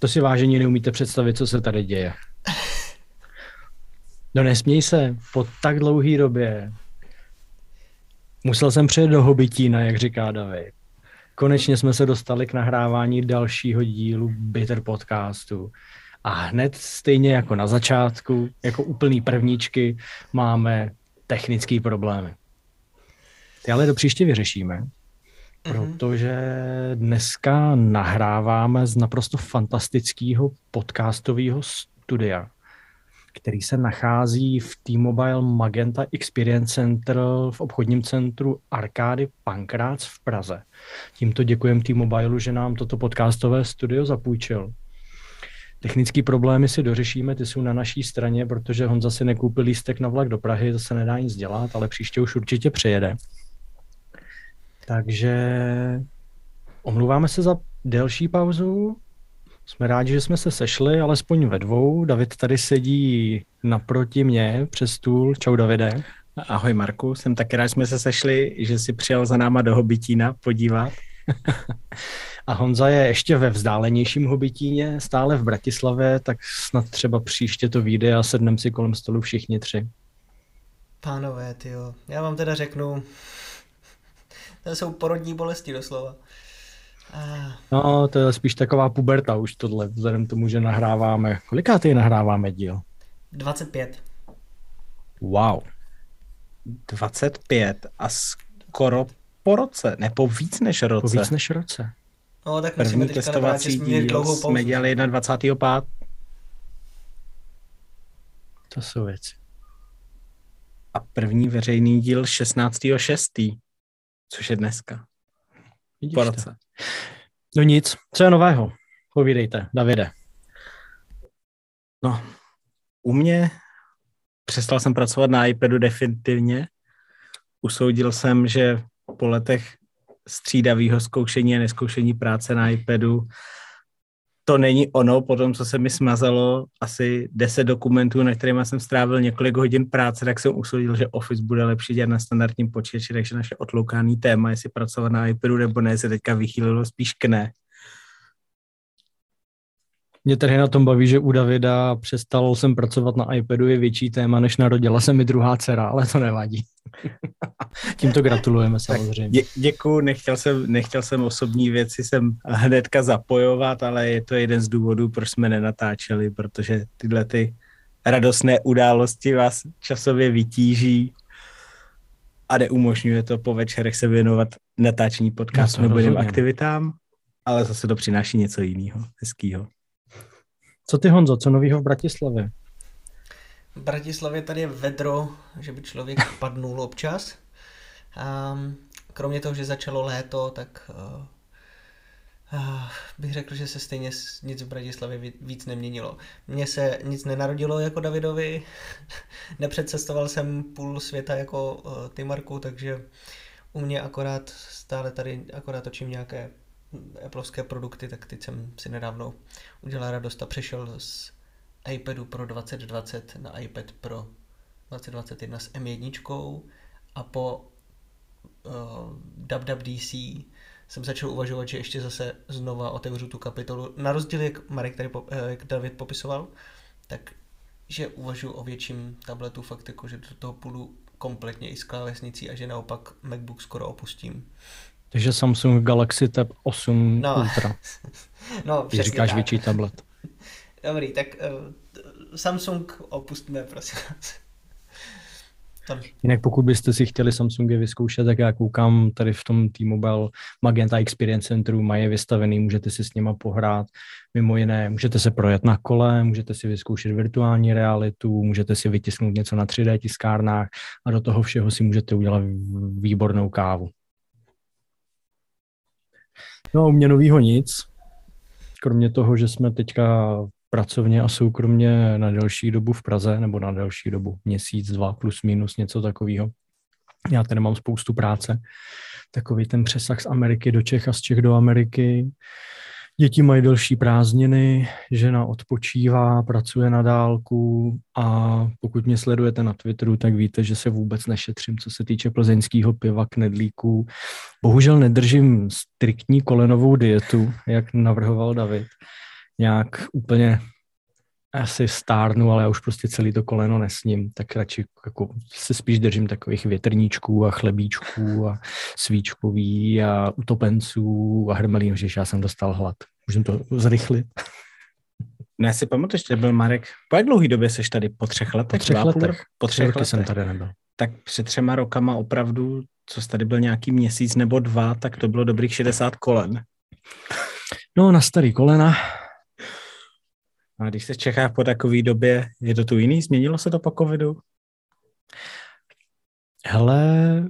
To si vážení neumíte představit, co se tady děje. No nesměj se, po tak dlouhé době musel jsem přijet do Hobitína, jak říká David. Konečně jsme se dostali k nahrávání dalšího dílu Bitter podcastu. A hned stejně jako na začátku, jako úplný prvníčky, máme technické problémy. Ty ale do příště vyřešíme. Protože dneska nahráváme z naprosto fantastického podcastového studia, který se nachází v T-Mobile Magenta Experience Center v obchodním centru Arkády Pankrác v Praze. Tímto děkujeme T-Mobile, že nám toto podcastové studio zapůjčil. Technické problémy si dořešíme, ty jsou na naší straně, protože Honza si nekoupil lístek na vlak do Prahy, to se nedá nic dělat, ale příště už určitě přijede. Takže omluváme se za delší pauzu. Jsme rádi, že jsme se sešli, alespoň ve dvou. David tady sedí naproti mě přes stůl. Čau, Davide. Ahoj, Marku. Jsem taky rád, že jsme se sešli, že si přijel za náma do Hobitína podívat. A Honza je ještě ve vzdálenějším Hobitíně, stále v Bratislavě, tak snad třeba příště to vyjde a sedneme si kolem stolu všichni tři. Pánové, jo. Já vám teda řeknu, to jsou porodní bolesti doslova. Ah. No, to je spíš taková puberta už tohle, vzhledem tomu, že nahráváme. Kolikátý nahráváme díl? 25. Wow. 25 a skoro po roce, nebo víc než roce. Po víc než roce. No, tak První testovací díl dlouhou jsme dělali na 25. To jsou věci. A první veřejný díl 16.6 což je dneska. Vidíš po roce. No nic, co je nového? Povídejte, Davide. No, u mě přestal jsem pracovat na iPadu definitivně. Usoudil jsem, že po letech střídavého zkoušení a neskoušení práce na iPadu to není ono, po tom, co se mi smazalo asi 10 dokumentů, na kterými jsem strávil několik hodin práce, tak jsem usoudil, že Office bude lepší dělat na standardním počítači, takže naše otloukaný téma, jestli pracovat na iPadu nebo ne, se teďka vychýlilo spíš k ne. Mě tady na tom baví, že u Davida přestal jsem pracovat na iPadu je větší téma, než narodila se mi druhá dcera, ale to nevadí. Tímto gratulujeme samozřejmě. Dě, děkuju, nechtěl jsem, nechtěl jsem osobní věci sem hnedka zapojovat, ale je to jeden z důvodů, proč jsme nenatáčeli, protože tyhle ty radostné události vás časově vytíží a neumožňuje to po večerech se věnovat natáčení podcastu no nebo jiným aktivitám, ale zase to přináší něco jiného, hezkého. Co ty Honzo, co novýho v Bratislavě? V Bratislavě tady je vedro, že by člověk padnul občas. A kromě toho, že začalo léto, tak uh, uh, bych řekl, že se stejně nic v Bratislavě víc neměnilo. Mně se nic nenarodilo jako Davidovi, nepředcestoval jsem půl světa jako uh, ty Marku, takže u mě akorát stále tady akorát točím nějaké Appleovské produkty, tak teď jsem si nedávno udělal radost a přešel z iPadu Pro 2020 na iPad Pro 2021 s M1 a po uh, WWDC jsem začal uvažovat, že ještě zase znova otevřu tu kapitolu. Na rozdíl, jak Marek tady, eh, jak David popisoval, tak že uvažuji o větším tabletu, fakt jako, že do toho půjdu kompletně i s klávesnicí a že naopak MacBook skoro opustím. Takže Samsung Galaxy Tab 8 no. Ultra. no, Když říkáš tak. větší tablet. Dobrý, tak uh, Samsung opustíme, prosím Jinak pokud byste si chtěli Samsungy vyzkoušet, tak já koukám tady v tom T-Mobile Magenta Experience Centru, mají je vystavený, můžete si s něma pohrát. Mimo jiné, můžete se projet na kole, můžete si vyzkoušet virtuální realitu, můžete si vytisknout něco na 3D tiskárnách a do toho všeho si můžete udělat výbornou kávu. No, u mě novýho nic. kromě toho, že jsme teďka pracovně a soukromně na delší dobu v Praze, nebo na delší dobu, měsíc, dva, plus minus, něco takového. Já tady mám spoustu práce, takový ten přesah z Ameriky do Čech a z Čech do Ameriky. Děti mají delší prázdniny, žena odpočívá, pracuje na dálku a pokud mě sledujete na Twitteru, tak víte, že se vůbec nešetřím, co se týče plzeňského piva, knedlíků. Bohužel nedržím striktní kolenovou dietu, jak navrhoval David. Nějak úplně asi stárnu, ale já už prostě celý to koleno nesním, tak radši jako se spíš držím takových větrníčků a chlebíčků a svíčkový a utopenců a hrmelín, že já jsem dostal hlad. Můžeme to zrychlit. Ne, si pamatuju, že byl Marek. Po jak dlouhý době jsi tady? Po třech letech? Po třech letech. Po třech letech jsem tady nebyl. Tak před třema rokama opravdu, co jsi tady byl nějaký měsíc nebo dva, tak to bylo dobrých 60 kolen. No, na starý kolena, a když se v Čechách po takové době, je to tu jiný? Změnilo se to po covidu? Hele,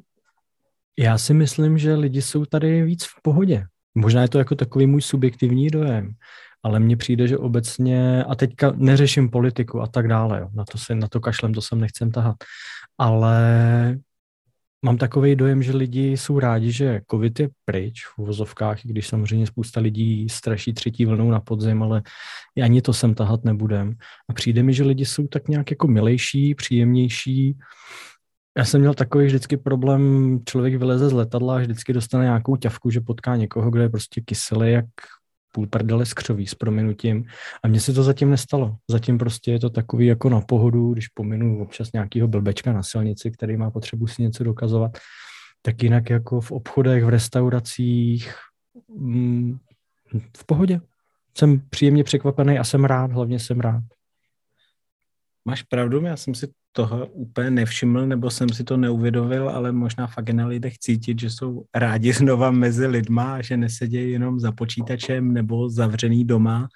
já si myslím, že lidi jsou tady víc v pohodě. Možná je to jako takový můj subjektivní dojem, ale mně přijde, že obecně, a teďka neřeším politiku a tak dále, jo, na to, si, na to kašlem, to sem nechcem tahat, ale mám takový dojem, že lidi jsou rádi, že covid je pryč v uvozovkách, i když samozřejmě spousta lidí straší třetí vlnou na podzim, ale ani to sem tahat nebudem. A přijde mi, že lidi jsou tak nějak jako milejší, příjemnější. Já jsem měl takový vždycky problém, člověk vyleze z letadla a vždycky dostane nějakou ťavku, že potká někoho, kdo je prostě kyselý jak půl prdele skřoví s prominutím. A mně se to zatím nestalo. Zatím prostě je to takový jako na pohodu, když pominu občas nějakého blbečka na silnici, který má potřebu si něco dokazovat, tak jinak jako v obchodech, v restauracích, mm, v pohodě. Jsem příjemně překvapený a jsem rád, hlavně jsem rád. Máš pravdu, já jsem si toho úplně nevšiml, nebo jsem si to neuvědomil, ale možná fakt na lidech cítit, že jsou rádi znova mezi lidma a že nesedějí jenom za počítačem nebo zavřený doma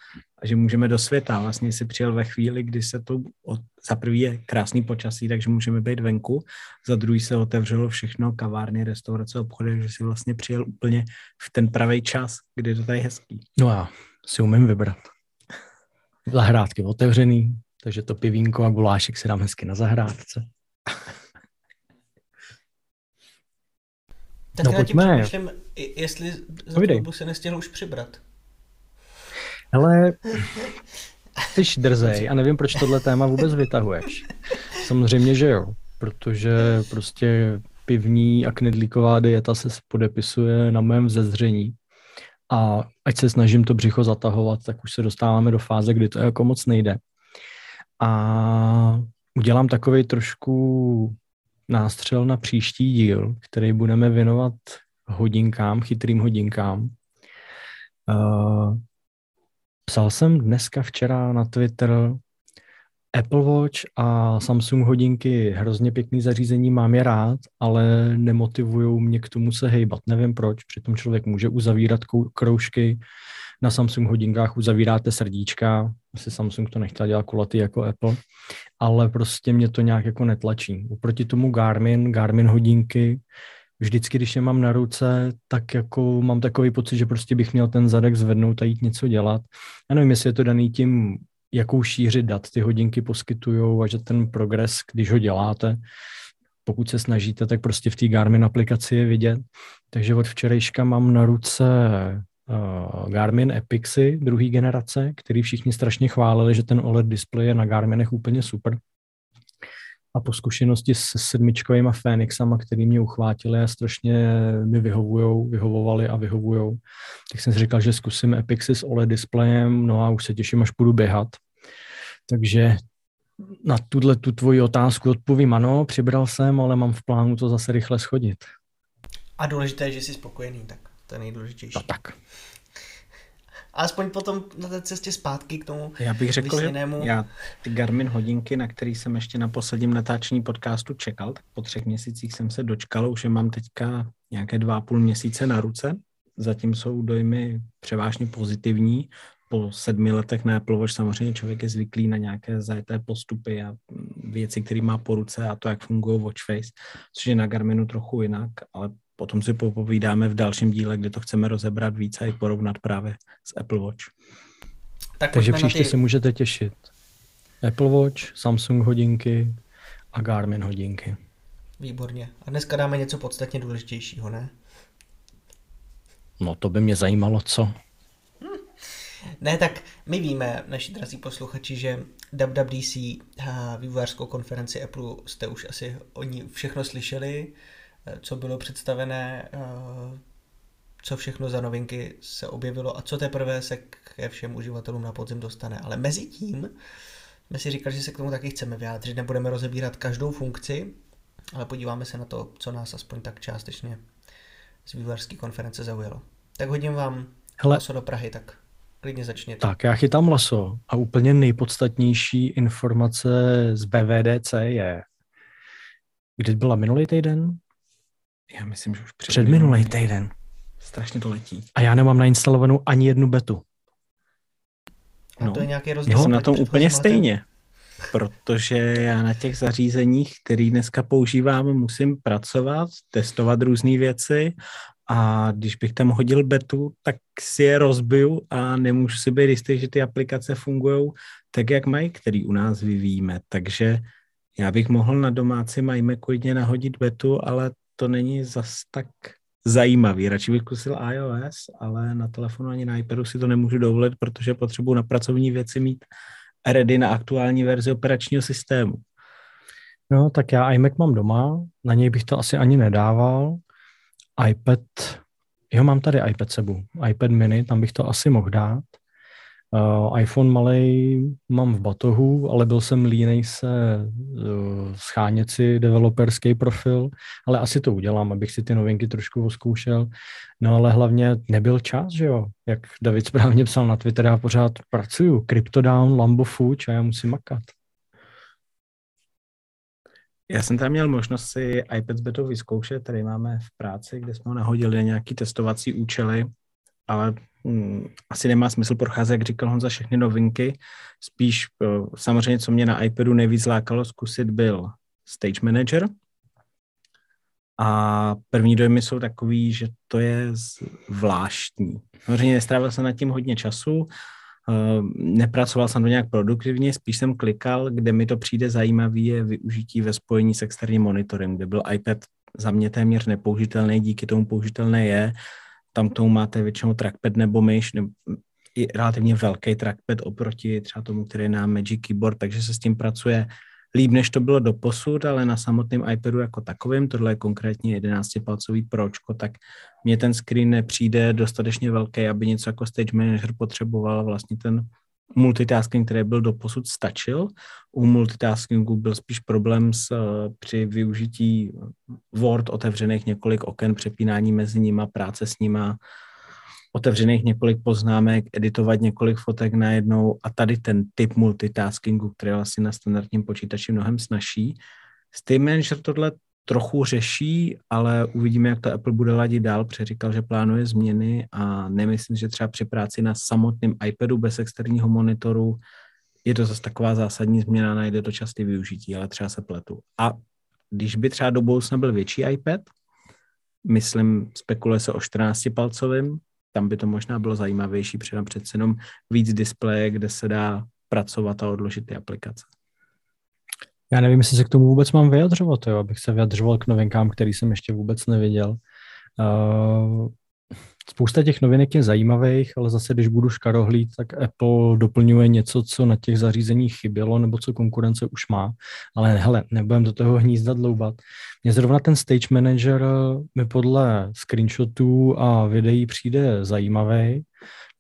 a že můžeme do světa. Vlastně si přijel ve chvíli, kdy se to od, za prvý je krásný počasí, takže můžeme být venku, za druhý se otevřelo všechno, kavárny, restaurace, obchody, že si vlastně přijel úplně v ten pravý čas, kdy to tady je hezký. No já si umím vybrat. Zahrádky otevřený, takže to pivínko a gulášek si dám hezky na zahrádce. Tak no já pojďme. přemýšlím, jestli za tu dobu se nestihl už přibrat. Hele, jsi drzej a nevím, proč tohle téma vůbec vytahuješ. Samozřejmě, že jo, protože prostě pivní a knedlíková dieta se podepisuje na mém zezření. A ať se snažím to břicho zatahovat, tak už se dostáváme do fáze, kdy to jako moc nejde a udělám takový trošku nástřel na příští díl, který budeme věnovat hodinkám, chytrým hodinkám. Uh, psal jsem dneska včera na Twitter Apple Watch a Samsung hodinky hrozně pěkný zařízení, mám je rád, ale nemotivují mě k tomu se hejbat. Nevím proč, přitom člověk může uzavírat kroužky, na Samsung hodinkách uzavíráte srdíčka, asi Samsung to nechtěl dělat kulatý jako Apple, ale prostě mě to nějak jako netlačí. Oproti tomu Garmin, Garmin hodinky, vždycky, když je mám na ruce, tak jako mám takový pocit, že prostě bych měl ten zadek zvednout a jít něco dělat. Já nevím, jestli je to daný tím, jakou šíři dat ty hodinky poskytují a že ten progres, když ho děláte, pokud se snažíte, tak prostě v té Garmin aplikaci je vidět. Takže od včerejška mám na ruce Garmin Epixy druhé generace, který všichni strašně chválili, že ten OLED displej je na Garminech úplně super. A po zkušenosti s sedmičkovými Fénixama, který mě uchvátili a strašně mi vyhovujou, vyhovovali a vyhovujou, tak jsem si říkal, že zkusím Epixy s OLED displejem, no a už se těším, až budu běhat. Takže na tuhle tu tvoji otázku odpovím ano, přibral jsem, ale mám v plánu to zase rychle schodit. A důležité je, že jsi spokojený, tak to je nejdůležitější. No tak. Aspoň potom na té cestě zpátky k tomu Já bych řekl, vysněnému... že já ty Garmin hodinky, na který jsem ještě na posledním natáčení podcastu čekal, tak po třech měsících jsem se dočkal, už je mám teďka nějaké dva a půl měsíce na ruce. Zatím jsou dojmy převážně pozitivní. Po sedmi letech na Apple Watch samozřejmě člověk je zvyklý na nějaké zajeté postupy a věci, které má po ruce a to, jak fungují Watch Face, což je na Garminu trochu jinak, ale potom si popovídáme v dalším díle, kde to chceme rozebrat více a i porovnat právě s Apple Watch. Tak Takže příště ty... se můžete těšit. Apple Watch, Samsung hodinky a Garmin hodinky. Výborně. A dneska dáme něco podstatně důležitějšího, ne? No to by mě zajímalo, co? Ne, tak my víme, naši drazí posluchači, že WWDC, vývojářskou konferenci Apple, jste už asi o ní všechno slyšeli, eh, co bylo představené, eh, co všechno za novinky se objevilo a co teprve se ke všem uživatelům na podzim dostane. Ale mezi tím jsme si říkali, že se k tomu taky chceme vyjádřit. Nebudeme rozebírat každou funkci, ale podíváme se na to, co nás aspoň tak částečně z vývojářské konference zaujalo. Tak hodím vám Hele, do Prahy, tak Klidně začněte. Tak, já chytám laso a úplně nejpodstatnější informace z BVDC je, kdy byla minulý týden? Já myslím, že už před, před minulý týden. Strašně to letí. A já nemám nainstalovanou ani jednu betu. A no. to je nějaký rozdíl. Já jsem na tom úplně máte... stejně, protože já na těch zařízeních, který dneska používám, musím pracovat, testovat různé věci a když bych tam hodil betu, tak si je rozbiju a nemůžu si být jistý, že ty aplikace fungují tak, jak mají, který u nás vyvíjíme. Takže já bych mohl na domácí iMacu klidně nahodit betu, ale to není zas tak zajímavý. Radši bych zkusil iOS, ale na telefonu ani na iPadu si to nemůžu dovolit, protože potřebuji na pracovní věci mít ready na aktuální verzi operačního systému. No, tak já iMac mám doma, na něj bych to asi ani nedával, iPad, jo, mám tady iPad sebu, iPad mini, tam bych to asi mohl dát. Uh, iPhone malej mám v batohu, ale byl jsem línej se uh, schánět si developerský profil, ale asi to udělám, abych si ty novinky trošku oskoušel. No ale hlavně nebyl čas, že jo? Jak David správně psal na Twitter, já pořád pracuju. CryptoDown, Lambo Fuč a já musím makat. Já jsem tam měl možnost si iPad betou vyzkoušet, tady máme v práci, kde jsme ho nahodili na nějaký testovací účely, ale hm, asi nemá smysl procházet, jak říkal on za všechny novinky. Spíš uh, samozřejmě, co mě na iPadu nejvíc lákalo zkusit, byl Stage Manager. A první dojmy jsou takový, že to je zvláštní. Samozřejmě nestrávil jsem nad tím hodně času, Ehm, nepracoval jsem to nějak produktivně, spíš jsem klikal, kde mi to přijde zajímavý, je využití ve spojení s externím monitorem, kde byl iPad za mě téměř nepoužitelný, díky tomu použitelné je. Tam tomu máte většinou trackpad nebo myš, nebo i relativně velký trackpad oproti třeba tomu, který je na Magic Keyboard, takže se s tím pracuje líp, než to bylo do posud, ale na samotném iPadu jako takovým, tohle je konkrétně 11-palcový pročko, tak mně ten screen nepřijde dostatečně velký, aby něco jako Stage Manager potřeboval vlastně ten multitasking, který byl do posud stačil. U multitaskingu byl spíš problém s, uh, při využití Word otevřených několik oken, přepínání mezi nimi, práce s nima, otevřených několik poznámek, editovat několik fotek najednou a tady ten typ multitaskingu, který je vlastně na standardním počítači mnohem snažší. Steam Manager tohle trochu řeší, ale uvidíme, jak to Apple bude ladit dál, protože říkal, že plánuje změny a nemyslím, že třeba při práci na samotném iPadu bez externího monitoru je to zase taková zásadní změna, najde to časté využití, ale třeba se pletu. A když by třeba do budoucna byl větší iPad, myslím, spekuluje se o 14-palcovým, tam by to možná bylo zajímavější, protože přece jenom víc displeje, kde se dá pracovat a odložit ty aplikace. Já nevím, jestli se k tomu vůbec mám vyjadřovat, jo, abych se vyjadřoval k novinkám, který jsem ještě vůbec neviděl. Uh, spousta těch novinek je zajímavých, ale zase, když budu škarohlít, tak Apple doplňuje něco, co na těch zařízeních chybělo, nebo co konkurence už má. Ale hele, nebudem do toho hnízda dloubat. Mně zrovna ten Stage Manager mi podle screenshotů a videí přijde zajímavý.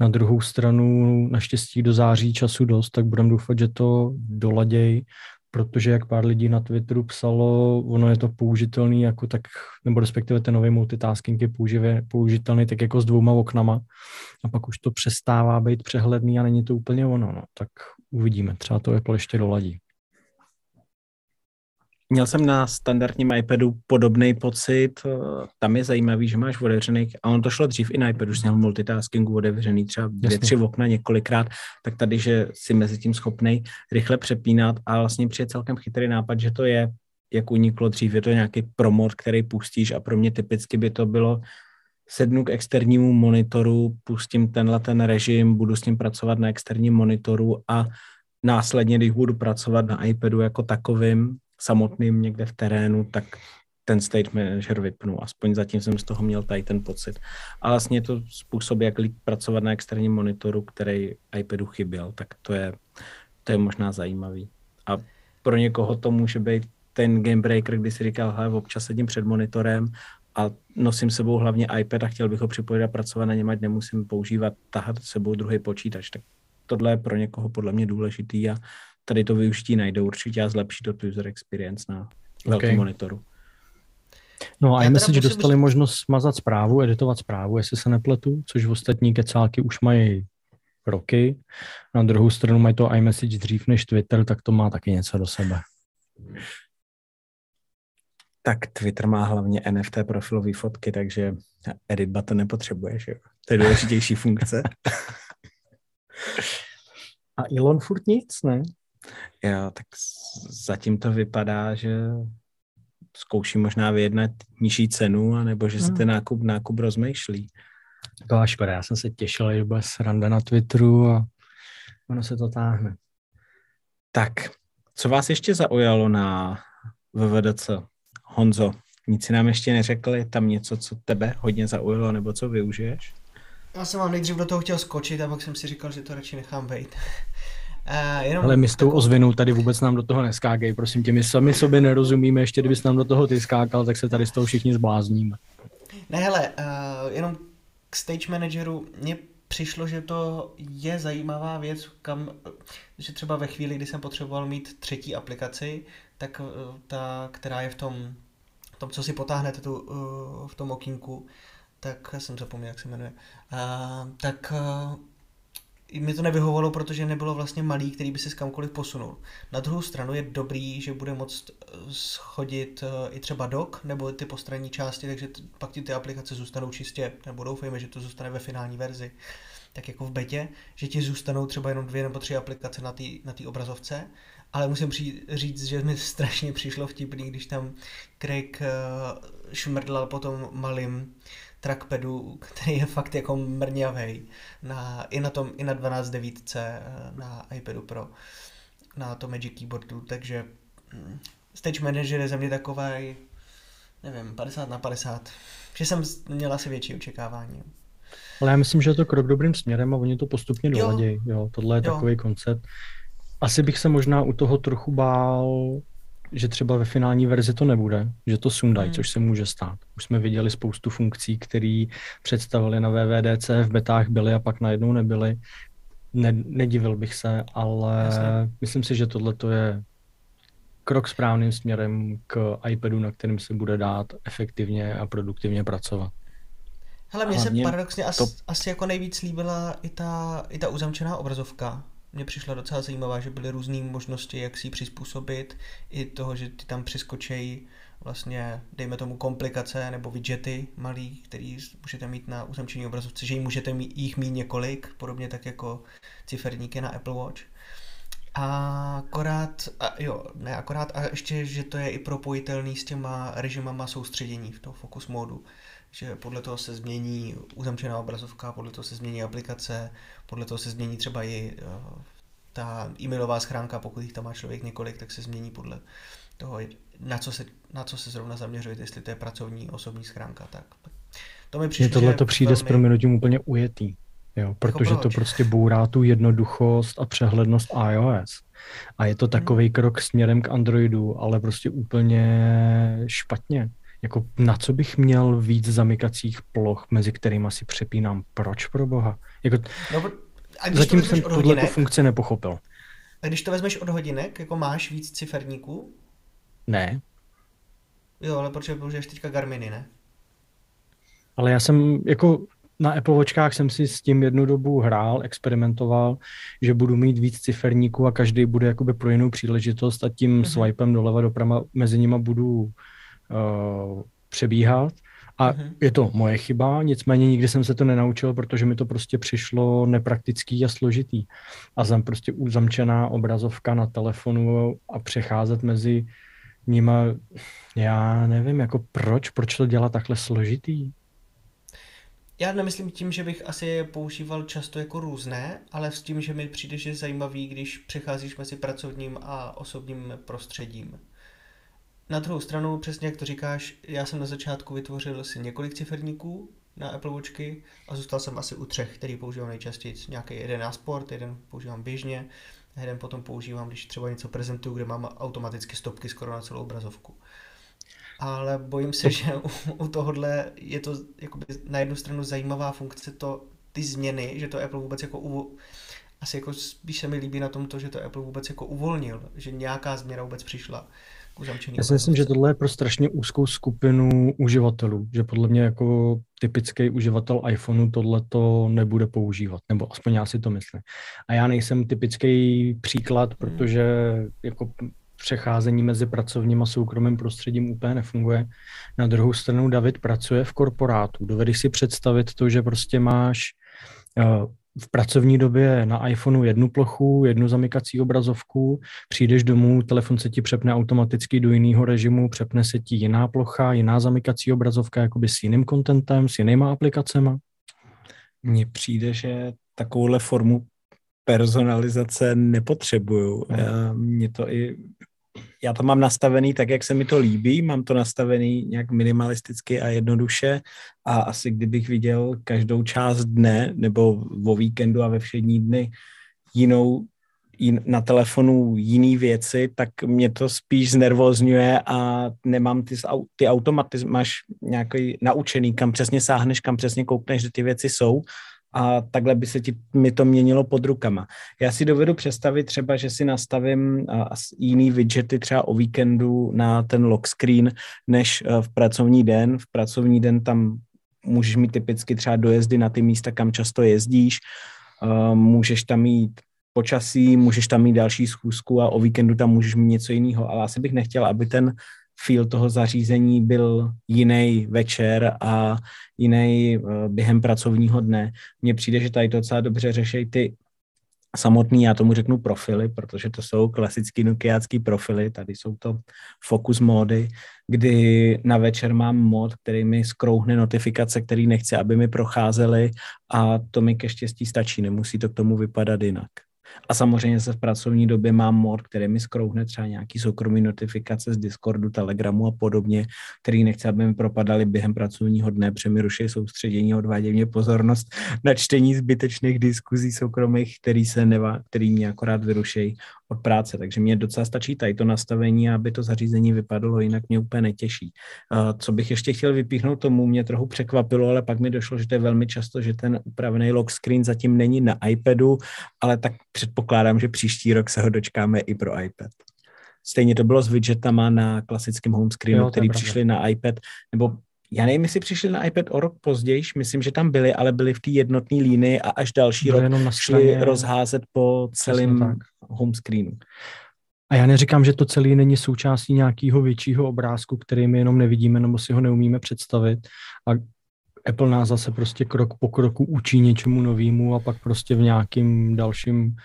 Na druhou stranu, naštěstí do září času dost, tak budeme doufat, že to doladěj protože jak pár lidí na Twitteru psalo, ono je to použitelný jako tak, nebo respektive ten nový multitasking je použivě, použitelný tak jako s dvouma oknama a pak už to přestává být přehledný a není to úplně ono, no. tak uvidíme, třeba to Apple ještě doladí. Měl jsem na standardním iPadu podobný pocit. Eh, tam je zajímavý, že máš otevřených, a on to šlo dřív i na iPadu, už měl multitaskingu otevřený třeba dvě, Jasně. tři okna několikrát, tak tady, že si mezi tím schopný rychle přepínat a vlastně přijde celkem chytrý nápad, že to je, jak uniklo dřív, je to nějaký promot, který pustíš a pro mě typicky by to bylo sednu k externímu monitoru, pustím tenhle ten režim, budu s ním pracovat na externím monitoru a následně, když budu pracovat na iPadu jako takovým, samotným někde v terénu, tak ten state manager vypnu. Aspoň zatím jsem z toho měl tady ten pocit. A vlastně je to způsob, jak líp pracovat na externím monitoru, který iPadu chyběl, tak to je, to je možná zajímavý. A pro někoho to může být ten game breaker, kdy si říkal, hele, občas sedím před monitorem a nosím sebou hlavně iPad a chtěl bych ho připojit a pracovat na něm, ať nemusím používat, tahat sebou druhý počítač. Tak tohle je pro někoho podle mě důležitý a tady to využití najde určitě a zlepší to tu user experience na velkém okay. monitoru. No a iMessage dostali být... možnost smazat zprávu, editovat zprávu, jestli se nepletu, což v ostatní kecálky už mají roky. Na druhou stranu mají to iMessage dřív než Twitter, tak to má taky něco do sebe. Tak Twitter má hlavně NFT profilové fotky, takže edit button nepotřebuješ, jo? To je důležitější funkce. A Elon furt nic, ne? Jo, tak zatím to vypadá, že zkouší možná vyjednat nižší cenu, anebo že se hmm. ten nákup, nákup rozmýšlí. Taková škoda, já jsem se těšil, že bude sranda na Twitteru a ono se to táhne. Tak, co vás ještě zaujalo na VVDC? Honzo, nic si nám ještě neřekl, je tam něco, co tebe hodně zaujalo, nebo co využiješ? Já jsem vám nejdřív do toho chtěl skočit a pak jsem si říkal, že to radši nechám vejít. Uh, jenom Ale my s tou ozvinou tady vůbec nám do toho neskákej, prosím tě, my sami sobě nerozumíme, ještě kdybys nám do toho ty skákal, tak se tady z toho všichni zblázníme. Ne, hele, uh, jenom k stage manageru. Mně přišlo, že to je zajímavá věc, kam, že třeba ve chvíli, kdy jsem potřeboval mít třetí aplikaci, tak uh, ta, která je v tom, v tom co si potáhnete tu, uh, v tom okinku, tak jsem zapomněl, jak se jmenuje, uh, tak uh, mi to nevyhovovalo, protože nebylo vlastně malý, který by se s kamkoliv posunul. Na druhou stranu je dobrý, že bude moct eh, schodit eh, i třeba dok nebo ty postranní části, takže pak ti ty aplikace zůstanou čistě, nebo doufejme, že to zůstane ve finální verzi, tak jako v betě, že ti zůstanou třeba jenom dvě nebo tři aplikace na té na obrazovce, ale musím přijít, říct, že mi strašně přišlo vtipný, když tam Craig uh, šmrdlal potom malým trackpadu, který je fakt jako mrňavej na, i na tom, i na 12.9 eh, na iPadu Pro, na tom Magic Keyboardu, takže hm, Stage Manager je za mě takový, nevím, 50 na 50, že jsem měl asi větší očekávání. Ale já myslím, že je to krok dobrým směrem a oni to postupně doladějí. Jo. jo, tohle je jo. takový koncept. Asi bych se možná u toho trochu bál, že třeba ve finální verzi to nebude, že to sundají, hmm. což se může stát. Už jsme viděli spoustu funkcí, které představili na VVDC, v betách byly a pak najednou nebyly. Ne, nedivil bych se, ale Jasně. myslím si, že tohle je krok správným směrem k iPadu, na kterým se bude dát efektivně a produktivně pracovat. Hele, mně se paradoxně asi, to... asi jako nejvíc líbila i ta, i ta uzamčená obrazovka, mně přišla docela zajímavá, že byly různé možnosti, jak si ji přizpůsobit, i toho, že ty tam přiskočejí vlastně, dejme tomu, komplikace nebo widgety malý, který můžete mít na uzemčení obrazovce, že můžete mít, jich mít několik, podobně tak jako ciferníky na Apple Watch. A akorát, a jo, ne akorát, a ještě, že to je i propojitelný s těma režimama soustředění v toho focus modu že podle toho se změní uzamčená obrazovka, podle toho se změní aplikace, podle toho se změní třeba i uh, ta e-mailová schránka, pokud jich tam má člověk několik, tak se změní podle toho, na co se, na co se zrovna zaměřuje, jestli to je pracovní, osobní schránka. Tak. To mi přišlo, tohle to přijde velmi... s proměnutím úplně ujetý. Jo, jako protože to prostě bourá tu jednoduchost a přehlednost iOS. A je to takový hmm. krok směrem k Androidu, ale prostě úplně špatně. Jako na co bych měl víc zamykacích ploch, mezi kterými si přepínám? Proč pro boha? Jako, no, a když zatím jsem tuhle funkci nepochopil. A když to vezmeš od hodinek, jako máš víc ciferníků? Ne. Jo, ale proč použiješ teďka Garminy, ne? Ale já jsem jako na Apple Watchkách jsem si s tím jednu dobu hrál, experimentoval, že budu mít víc ciferníků a každý bude jakoby pro jinou příležitost a tím mm-hmm. swipem doleva doprava mezi nimi budu uh, přebíhat. A uh-huh. je to moje chyba, nicméně nikdy jsem se to nenaučil, protože mi to prostě přišlo nepraktický a složitý. A jsem prostě uzamčená obrazovka na telefonu a přecházet mezi nima, já nevím, jako proč, proč to dělat takhle složitý? já nemyslím tím, že bych asi je používal často jako různé, ale s tím, že mi přijde, že je zajímavý, když přecházíš mezi pracovním a osobním prostředím. Na druhou stranu, přesně jak to říkáš, já jsem na začátku vytvořil si několik ciferníků na Apple Watchky a zůstal jsem asi u třech, který používám nejčastěji. Nějaký jeden na sport, jeden používám běžně, jeden potom používám, když třeba něco prezentuju, kde mám automaticky stopky skoro na celou obrazovku ale bojím se, že u, u tohohle je to jakoby na jednu stranu zajímavá funkce to, ty změny, že to Apple vůbec jako uvo, asi jako spíš se mi líbí na tom to, že to Apple vůbec jako uvolnil, že nějaká změna vůbec přišla. Já si myslím, že tohle je pro strašně úzkou skupinu uživatelů, že podle mě jako typický uživatel iPhoneu tohle to nebude používat, nebo aspoň já si to myslím. A já nejsem typický příklad, hmm. protože jako přecházení mezi pracovním a soukromým prostředím úplně nefunguje. Na druhou stranu David pracuje v korporátu. Dovedeš si představit to, že prostě máš eh, v pracovní době na iPhoneu jednu plochu, jednu zamykací obrazovku, přijdeš domů, telefon se ti přepne automaticky do jiného režimu, přepne se ti jiná plocha, jiná zamykací obrazovka, jakoby s jiným contentem, s jinýma aplikacema. Mně přijde, že takovouhle formu personalizace nepotřebuju. Já, mě to i já to mám nastavený tak, jak se mi to líbí, mám to nastavený nějak minimalisticky a jednoduše a asi kdybych viděl každou část dne nebo o víkendu a ve všední dny jinou jin, na telefonu jiný věci, tak mě to spíš znervozňuje a nemám ty, ty automaty, máš nějaký naučený, kam přesně sáhneš, kam přesně koukneš, že ty věci jsou a takhle by se ti, mi to měnilo pod rukama. Já si dovedu představit třeba, že si nastavím jiný widgety třeba o víkendu na ten lock screen, než e, v pracovní den. V pracovní den tam můžeš mít typicky třeba dojezdy na ty místa, kam často jezdíš, e, můžeš tam mít počasí, můžeš tam mít další schůzku a o víkendu tam můžeš mít něco jiného, ale asi bych nechtěl, aby ten feel toho zařízení byl jiný večer a jiný eh, během pracovního dne. Mně přijde, že tady to docela dobře řeší ty samotný, já tomu řeknu profily, protože to jsou klasický nokiácký profily, tady jsou to focus módy, kdy na večer mám mod, který mi skrouhne notifikace, který nechce, aby mi procházely a to mi ke štěstí stačí, nemusí to k tomu vypadat jinak. A samozřejmě se v pracovní době mám mod, který mi skrouhne třeba nějaký soukromý notifikace z Discordu, Telegramu a podobně, který nechce, aby mi propadaly během pracovního dne, protože mi ruší soustředění, odvádějí mě pozornost na čtení zbytečných diskuzí soukromých, který se neva, který mě akorát vyrušejí od práce. Takže mě docela stačí tady to nastavení, aby to zařízení vypadalo, jinak mě úplně netěší. Co bych ještě chtěl vypíchnout tomu, mě trochu překvapilo, ale pak mi došlo, že to je velmi často, že ten upravený lock screen zatím není na iPadu, ale tak předpokládám, že příští rok se ho dočkáme i pro iPad. Stejně to bylo s widgetama na klasickém home screenu, jo, který přišli na iPad, nebo já nevím, jestli přišli na iPad o rok později, myslím, že tam byli, ale byli v té jednotné línii a až další rok jenom na šli rozházet po celém home screenu. A já neříkám, že to celé není součástí nějakého většího obrázku, který my jenom nevidíme nebo si ho neumíme představit. A Apple nás zase prostě krok po kroku učí něčemu novému a pak prostě v nějakým dalším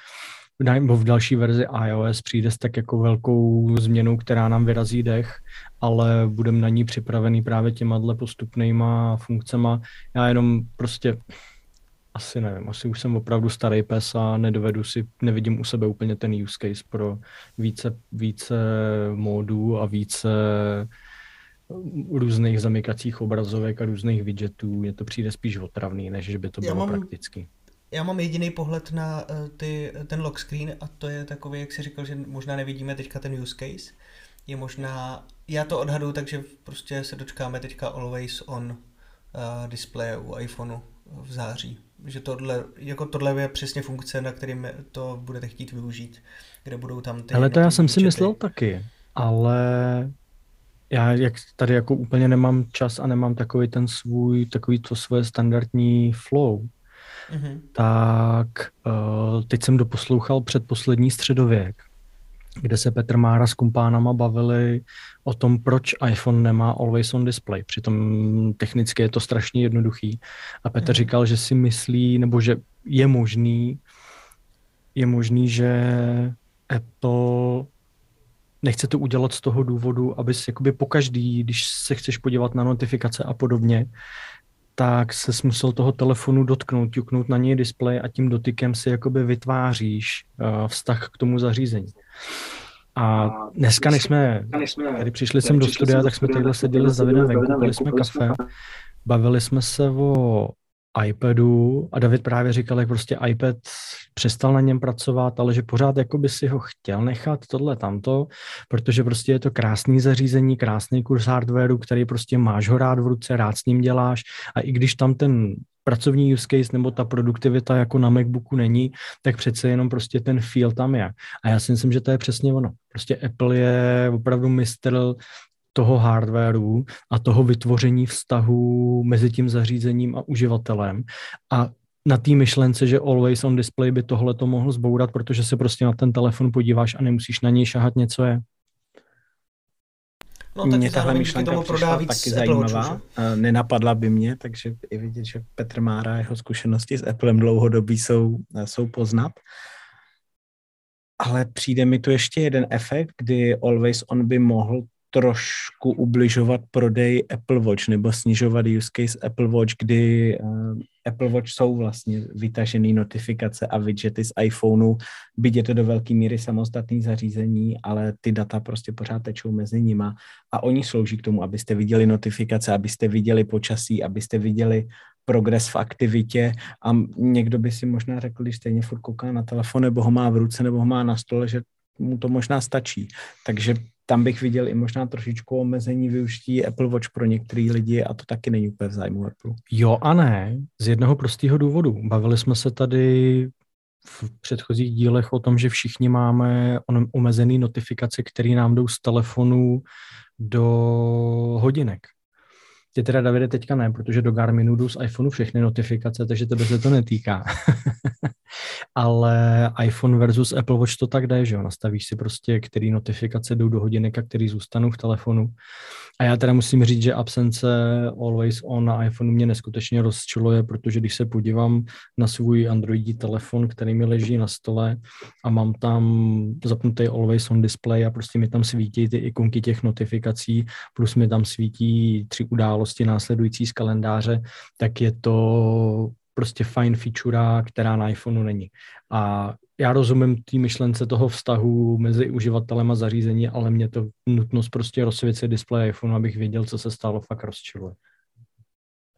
nebo v další verzi iOS přijde s tak jako velkou změnou, která nám vyrazí dech, ale budeme na ní připravený právě těma postupnýma funkcema. Já jenom prostě asi nevím, asi už jsem opravdu starý pes a nedovedu si, nevidím u sebe úplně ten use case pro více, více módů a více různých zamykacích obrazovek a různých widgetů. Mně to přijde spíš otravný, než že by to bylo mám, praktický. Já mám jediný pohled na uh, ty, ten lock screen a to je takový, jak jsi říkal, že možná nevidíme teďka ten use case. Je možná, já to odhadu, takže prostě se dočkáme teďka always on uh, display u iPhoneu v září. Že tohle, jako tohle je přesně funkce, na kterým to budete chtít využít, kde budou tam ty... Ale to já jsem si myslel taky, ale já jak tady jako úplně nemám čas a nemám takový ten svůj, takový to svoje standardní flow, mm-hmm. tak uh, teď jsem doposlouchal předposlední středověk, kde se Petr Mára s kumpánama bavili o tom, proč iPhone nemá Always on Display. Přitom technicky je to strašně jednoduchý. A Petr mm-hmm. říkal, že si myslí, nebo že je možný, je možný, že Apple nechce to udělat z toho důvodu, abys jakoby pokaždý, když se chceš podívat na notifikace a podobně, tak se musel toho telefonu dotknout, ťuknout na něj displej a tím dotykem si jakoby vytváříš uh, vztah k tomu zařízení. A dneska, než jsme tady přišli sem do studia, tak jsme tady seděli Davidem venku, pili jsme kafe, bavili jsme se o iPadu a David právě říkal, jak prostě iPad přestal na něm pracovat, ale že pořád jako by si ho chtěl nechat tohle tamto, protože prostě je to krásný zařízení, krásný kurz hardwareu, který prostě máš ho rád v ruce, rád s ním děláš a i když tam ten pracovní use case nebo ta produktivita jako na MacBooku není, tak přece jenom prostě ten feel tam je. A já si myslím, že to je přesně ono. Prostě Apple je opravdu mistr toho hardwareu a toho vytvoření vztahu mezi tím zařízením a uživatelem. A na té myšlence, že always on display by tohle to mohl zbourat, protože se prostě na ten telefon podíváš a nemusíš na něj šahat něco je. No, tak mě tahle myšlenka tomu prodá víc taky zajímavá. Watchu, Nenapadla by mě, takže i vidět, že Petr Mára jeho zkušenosti s Applem dlouhodobí jsou, jsou poznat. Ale přijde mi tu ještě jeden efekt, kdy Always On by mohl trošku ubližovat prodej Apple Watch nebo snižovat use case Apple Watch, kdy uh, Apple Watch jsou vlastně vytažené notifikace a widgety z iPhoneu, byť je to do velké míry samostatné zařízení, ale ty data prostě pořád tečou mezi nima. A oni slouží k tomu, abyste viděli notifikace, abyste viděli počasí, abyste viděli progres v aktivitě. A někdo by si možná řekl, když stejně furt kouká na telefon, nebo ho má v ruce, nebo ho má na stole, že mu to možná stačí. Takže tam bych viděl i možná trošičku omezení využití Apple Watch pro některé lidi a to taky není úplně v zájmu Apple. Jo a ne, z jednoho prostého důvodu. Bavili jsme se tady v předchozích dílech o tom, že všichni máme omezený notifikace, které nám jdou z telefonu do hodinek. Tě teda, Davide, teďka ne, protože do Garminu jdu z iPhoneu všechny notifikace, takže tebe se to netýká. Ale iPhone versus Apple Watch to tak jde, že jo? Nastavíš si prostě, který notifikace jdou do hodinek a který zůstanou v telefonu. A já teda musím říct, že absence Always On na iPhoneu mě neskutečně rozčiluje, protože když se podívám na svůj Androidí telefon, který mi leží na stole a mám tam zapnutý Always On display a prostě mi tam svítí ty ikonky těch notifikací, plus mi tam svítí tři události následující z kalendáře, tak je to prostě fajn feature, která na iPhoneu není. A já rozumím té myšlence toho vztahu mezi uživatelem a zařízení, ale mě to nutnost prostě rozsvěcet displej iPhone, abych věděl, co se stalo, fakt rozčiluje.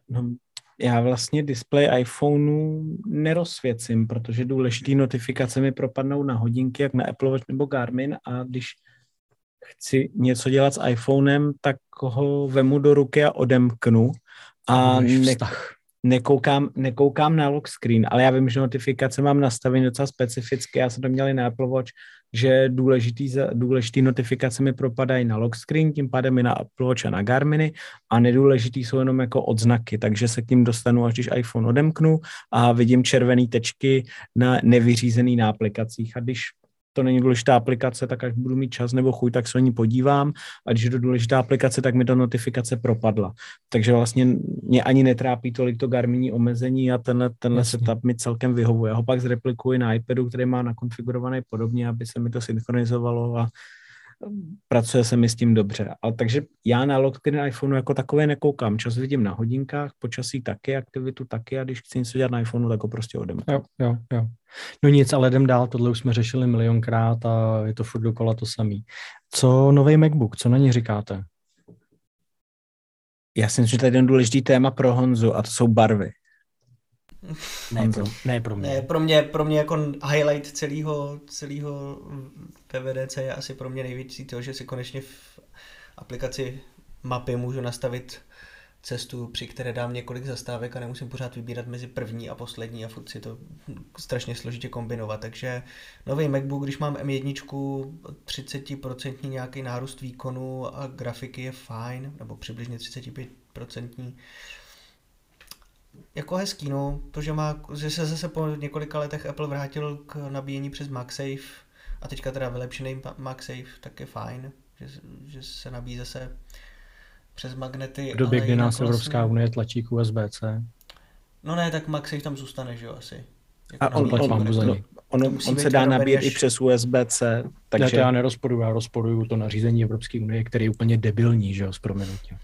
No, já vlastně displej iPhoneu nerozsvěcím, protože důležité notifikace mi propadnou na hodinky, jak na Apple Watch nebo Garmin a když chci něco dělat s iPhonem, tak ho vemu do ruky a odemknu a ne, nekoukám, nekoukám na lock screen, ale já vím, že notifikace mám nastavené docela specificky, já jsem to měl i na Apple Watch, že důležitý, důležitý notifikace mi propadají na lock screen, tím pádem i na Apple Watch a na Garminy a nedůležitý jsou jenom jako odznaky, takže se k tím dostanu, až když iPhone odemknu a vidím červené tečky na nevyřízený na aplikacích a když to není důležitá aplikace, tak až budu mít čas nebo chuť, tak se o ní podívám a když je to důležitá aplikace, tak mi ta notifikace propadla. Takže vlastně mě ani netrápí tolik to Garminí omezení a tenhle, tenhle setup mi celkem vyhovuje. Já ho pak zreplikuji na iPadu, který má nakonfigurovaný podobně, aby se mi to synchronizovalo a pracuje se mi s tím dobře. Ale takže já na lockdown iPhoneu jako takové nekoukám. Čas vidím na hodinkách, počasí taky, aktivitu taky a když chci něco dělat na iPhoneu, tak ho prostě odem. Jo, jo, jo. No nic, ale jdem dál, tohle už jsme řešili milionkrát a je to furt dokola to samý. Co nový MacBook, co na ně říkáte? Já si myslím, že tady je důležitý téma pro Honzu a to jsou barvy. Ne pro, ne pro mě. Ne, pro mě, pro mě jako highlight celého, celého PVDC je asi pro mě největší to, že si konečně v aplikaci mapy můžu nastavit cestu, při které dám několik zastávek a nemusím pořád vybírat mezi první a poslední a furt si to strašně složitě kombinovat. Takže nový MacBook, když mám M1, 30% nějaký nárůst výkonu a grafiky je fajn, nebo přibližně 35% jako hezký, no. To, že, má, že se zase po několika letech Apple vrátil k nabíjení přes MagSafe a teďka teda vylepšený MagSafe, tak je fajn, že, že se nabíjí zase přes magnety. V době, kdy nás vlastně... Evropská unie tlačí k USB-C. No ne, tak MagSafe tam zůstane, že jo, asi. Jako a on, on, on, on, on, on se dá nabíjet až... i přes USB-C. Takže... Já to já nerozporuju, já rozporuju to nařízení Evropské unie, který je úplně debilní, že jo, s proměnutím.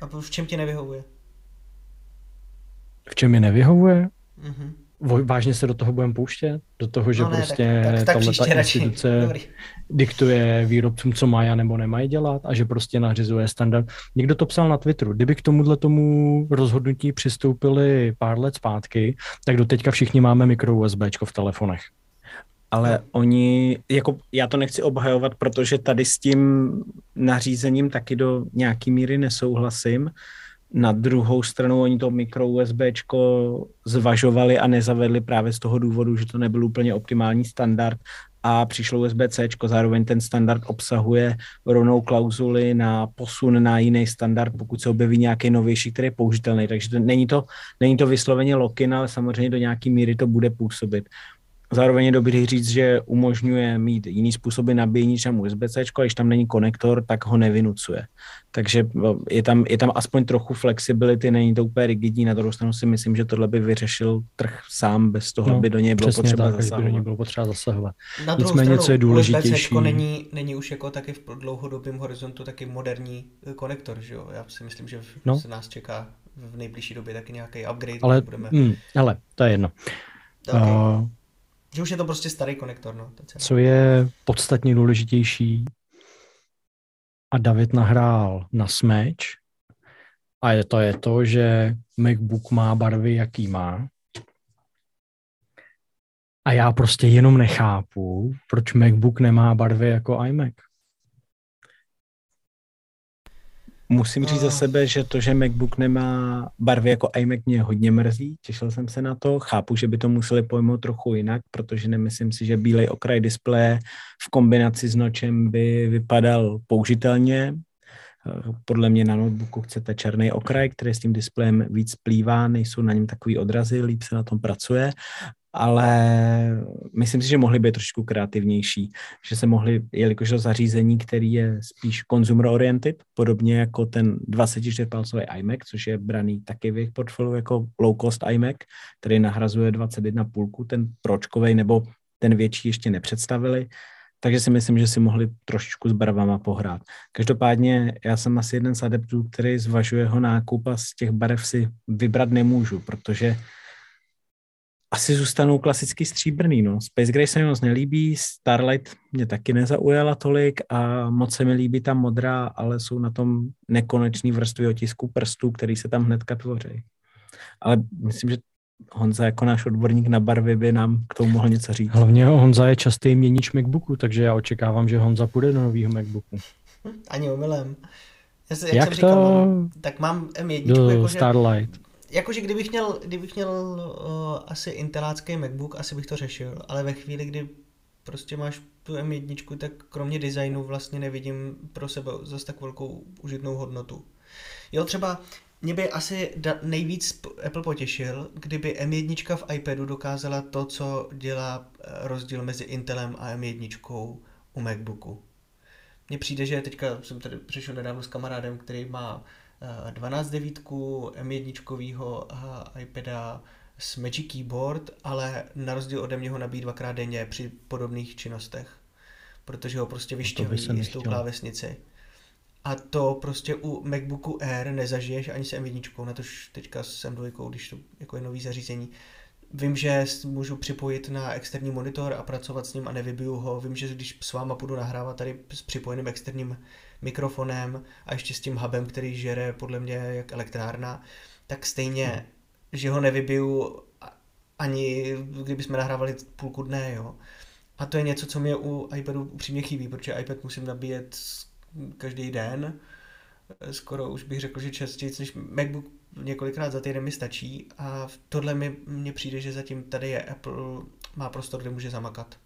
A v čem ti nevyhovuje? V čem mi nevyhovuje? Mhm. Vo- Vážně se do toho budeme pouštět? Do toho, že No ne, prostě tak, tak, tak tahleta příště radši. instituce Dobrý. diktuje výrobcům, co mají a nebo nemají dělat a že prostě nařizuje standard. Někdo to psal na Twitteru. Kdyby k tomuhle tomu rozhodnutí přistoupili pár let zpátky, tak do teďka všichni máme mikro USBčko v telefonech. Ale oni, jako já to nechci obhajovat, protože tady s tím nařízením taky do nějaký míry nesouhlasím. Na druhou stranu oni to mikro USBčko zvažovali a nezavedli právě z toho důvodu, že to nebyl úplně optimální standard a přišlo USB-C, zároveň ten standard obsahuje rovnou klauzuli na posun na jiný standard, pokud se objeví nějaký novější, který je použitelný. Takže to, není, to, není to vysloveně lokin, ale samozřejmě do nějaký míry to bude působit. Zároveň je dobrý říct, že umožňuje mít jiný způsoby nabíjení než USB-C, a když tam není konektor, tak ho nevynucuje. Takže je tam, je tam aspoň trochu flexibility, není to úplně rigidní, na druhou stranu si myslím, že tohle by vyřešil trh sám bez toho, No, aby do něj bylo Přesně potřeba tak, by do zasahovat. bylo potřeba zasahovat. Na druhou Nicméně, stranu, co je důležitější- USB-C není, není už jako taky v dlouhodobém horizontu taky moderní eh, konektor, že jo? Já si myslím, že v, No. no. se nás čeká v nejbližší době taky nějaký upgrade, Ale, budeme... mm, ale to je jedno. Okay. Uh, Že už je to prostě starý konektor, no. Co je podstatně důležitější, a David nahrál na smeč, a je to je to, že MacBook má barvy, jaký má. A já prostě jenom nechápu, proč MacBook nemá barvy jako iMac. Musím říct za Ah. sebe, že to, že MacBook nemá barvy jako iMac mě hodně mrzí, těšil jsem se na to, chápu, že by to museli pojmout trochu jinak, protože nemyslím si, že bílej okraj displeje v kombinaci s nočem by vypadal použitelně. Eh, Podle mě na notebooku chcete černý okraj, který s tím displejem víc plývá, nejsou na něm takový odrazy, líp se na tom pracuje, ale myslím si, že mohli být trošku kreativnější, že se mohli, jelikož to zařízení, který je spíš consumer oriented, podobně jako ten 24-palcový iMac, což je braný taky v jejich portfoliu jako low cost iMac, který nahrazuje 21 půlku, ten pročkovej nebo ten větší ještě nepředstavili, takže si myslím, že si mohli trošičku s barvama pohrát. Každopádně já jsem asi jeden z adeptů, který zvažuje ho nákup a z těch barev si vybrat nemůžu, protože asi zůstanou klasicky stříbrný. No. Space Gray se mi moc nelíbí, Starlight mě taky nezaujala tolik a moc se mi líbí ta modrá, ale jsou na tom nekonečný vrstvy otisků prstů, který se tam hnedka tvoří. Ale myslím, že Honza jako náš odborník na barvy by nám k tomu mohl něco říct. Hlavně Honza je častý měnič MacBooku, takže já očekávám, že Honza půjde do nového MacBooku. Ani omylem. Já se, jak, Jak jsem říkal, to mám, tak mám M1, do jakože, Starlight? Jakože kdybych měl, kdybych měl uh, asi intelácký MacBook, asi bych to řešil, ale ve chvíli, kdy prostě máš tu M1, tak kromě designu vlastně nevidím pro sebe zase tak velkou užitnou hodnotu. Jo, třeba mě by asi nejvíc Apple potěšil, kdyby M1 v iPadu dokázala to, co dělá eh, rozdíl mezi Intelem a M1 u MacBooku. Mně přijde, že teďka jsem tady přišel nedávno s kamarádem, který má 12 devítku, M1 iPada s Magic Keyboard, ale na rozdíl ode mě ho nabíjí dvakrát denně při podobných činnostech, protože ho prostě vyšťaví se s tou klávesnici. A to prostě u MacBooku Air nezažiješ ani s M1, na tož teďka s M2, když to jako je nový zařízení. Vím, že můžu připojit na externí monitor a pracovat s ním a nevybiju ho. Vím, že když s váma půjdu nahrávat tady s připojeným externím mikrofonem a ještě s tím hubem, který žere podle mě jak elektrárna, tak stejně, že ho nevybiju ani kdybychom nahrávali půlku dne, jo. A to je něco, co mě u iPadu upřímně chybí, protože iPad musím nabíjet každý den. Skoro už bych řekl, že častěji než MacBook několikrát za týden mi stačí a tohle mi mně přijde, že zatím tady je Apple, má prostor, kde může zamakat.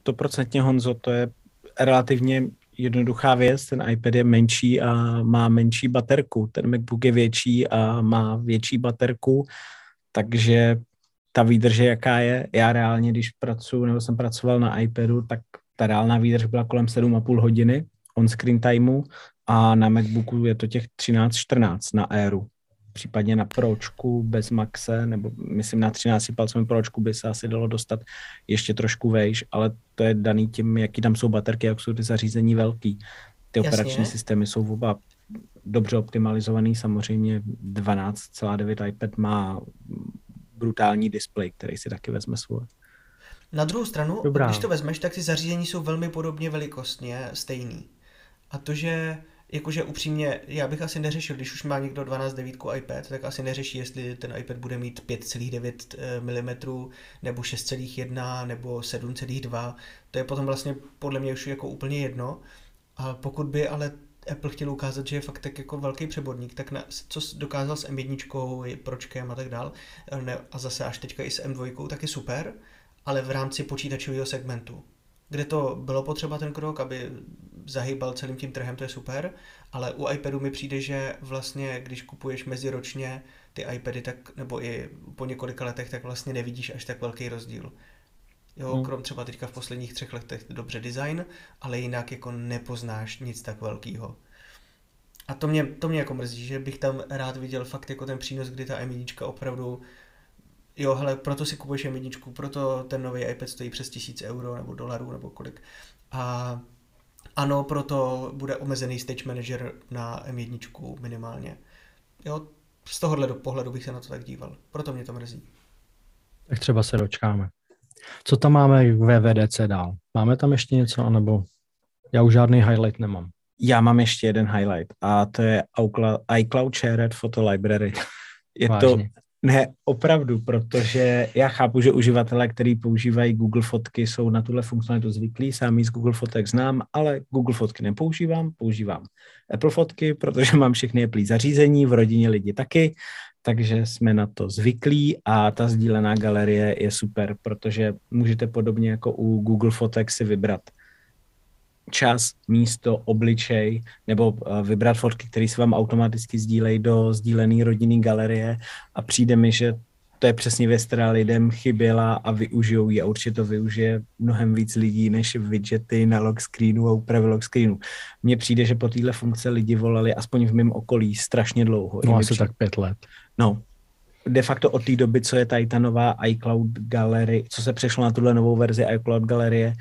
stoprocentně Honzo, to je relativně jednoduchá věc, ten iPad je menší a má menší baterku, ten MacBook je větší a má větší baterku, takže ta výdrž jaká je. Já reálně, když pracuji, nebo jsem pracoval na iPadu, tak ta reálná výdrž byla kolem 7,5 hodiny on screen timeu a na MacBooku je to těch 13-14 na Airu. Případně na Pročku bez Maxe, nebo myslím na 13 palcovém Pročku by se asi dalo dostat ještě trošku vejš, ale to je daný tím, jaký tam jsou baterky, jak jsou ty zařízení velký. Ty Jasně. operační systémy jsou oba dobře optimalizovaný. Samozřejmě 12,9 iPad má brutální display, který si taky vezme svůj. Na druhou stranu, Dobrá. když to vezmeš, tak ty zařízení jsou velmi podobně velikostně stejný. A to, že jakože upřímně, já bych asi neřešil, když už má někdo 12.9 iPad, tak asi neřeší, jestli ten iPad bude mít 5,9 eh, mm nebo 6,1 nebo 7,2. To je potom vlastně podle mě už jako úplně jedno. A pokud by ale Apple chtěl ukázat, že je fakt tak jako velký přebodník, tak na, co dokázal s M1, Pročkem a tak dál, eh, ne, a zase až teďka i s M2, tak je super, ale v rámci počítačového segmentu kde to bylo potřeba ten krok, aby zahýbal celým tím trhem, to je super, ale u iPadu mi přijde, že vlastně, když kupuješ meziročně ty iPady, tak, nebo i po několika letech, tak vlastně nevidíš až tak velký rozdíl. Jo, hmm. krom třeba teďka v posledních třech letech dobře design, ale jinak jako nepoznáš nic tak velkého. A to mě, to mě jako mrzí, že bych tam rád viděl fakt jako ten přínos, kdy ta M1 opravdu jo, hele, proto si kupuješ M1, proto ten nový iPad stojí přes tisíc euro nebo dolarů nebo kolik. A ano, proto bude omezený stage manager na M1 minimálně. Jo, z tohohle do pohledu bych se na to tak díval. Proto mě to mrzí. Tak třeba se dočkáme. Co tam máme ve VDC dál? Máme tam ještě něco, anebo já už žádný highlight nemám. Já mám ještě jeden highlight a to je iCloud Shared Photo Library. Je Vážně. to ne, opravdu, protože já chápu, že uživatelé, kteří používají Google fotky, jsou na tuhle funkcionalitu zvyklí, sám z Google fotek znám, ale Google fotky nepoužívám, používám Apple fotky, protože mám všechny Apple zařízení, v rodině lidi taky, takže jsme na to zvyklí a ta sdílená galerie je super, protože můžete podobně jako u Google fotek si vybrat čas, místo, obličej, nebo eh, vybrat fotky, které se vám automaticky sdílejí do sdílené rodinné galerie a přijde mi, že to je přesně věc, která lidem chyběla a využijou ji a určitě to využije mnohem víc lidí než widgety na lock screenu a úpravy lock screenu. Mně přijde, že po téhle funkce lidi volali aspoň v mém okolí strašně dlouho. No asi přijde... tak pět let. No, de facto od té doby, co je tady ta nová iCloud Gallery, co se přešlo na tuhle novou verzi iCloud Galerie,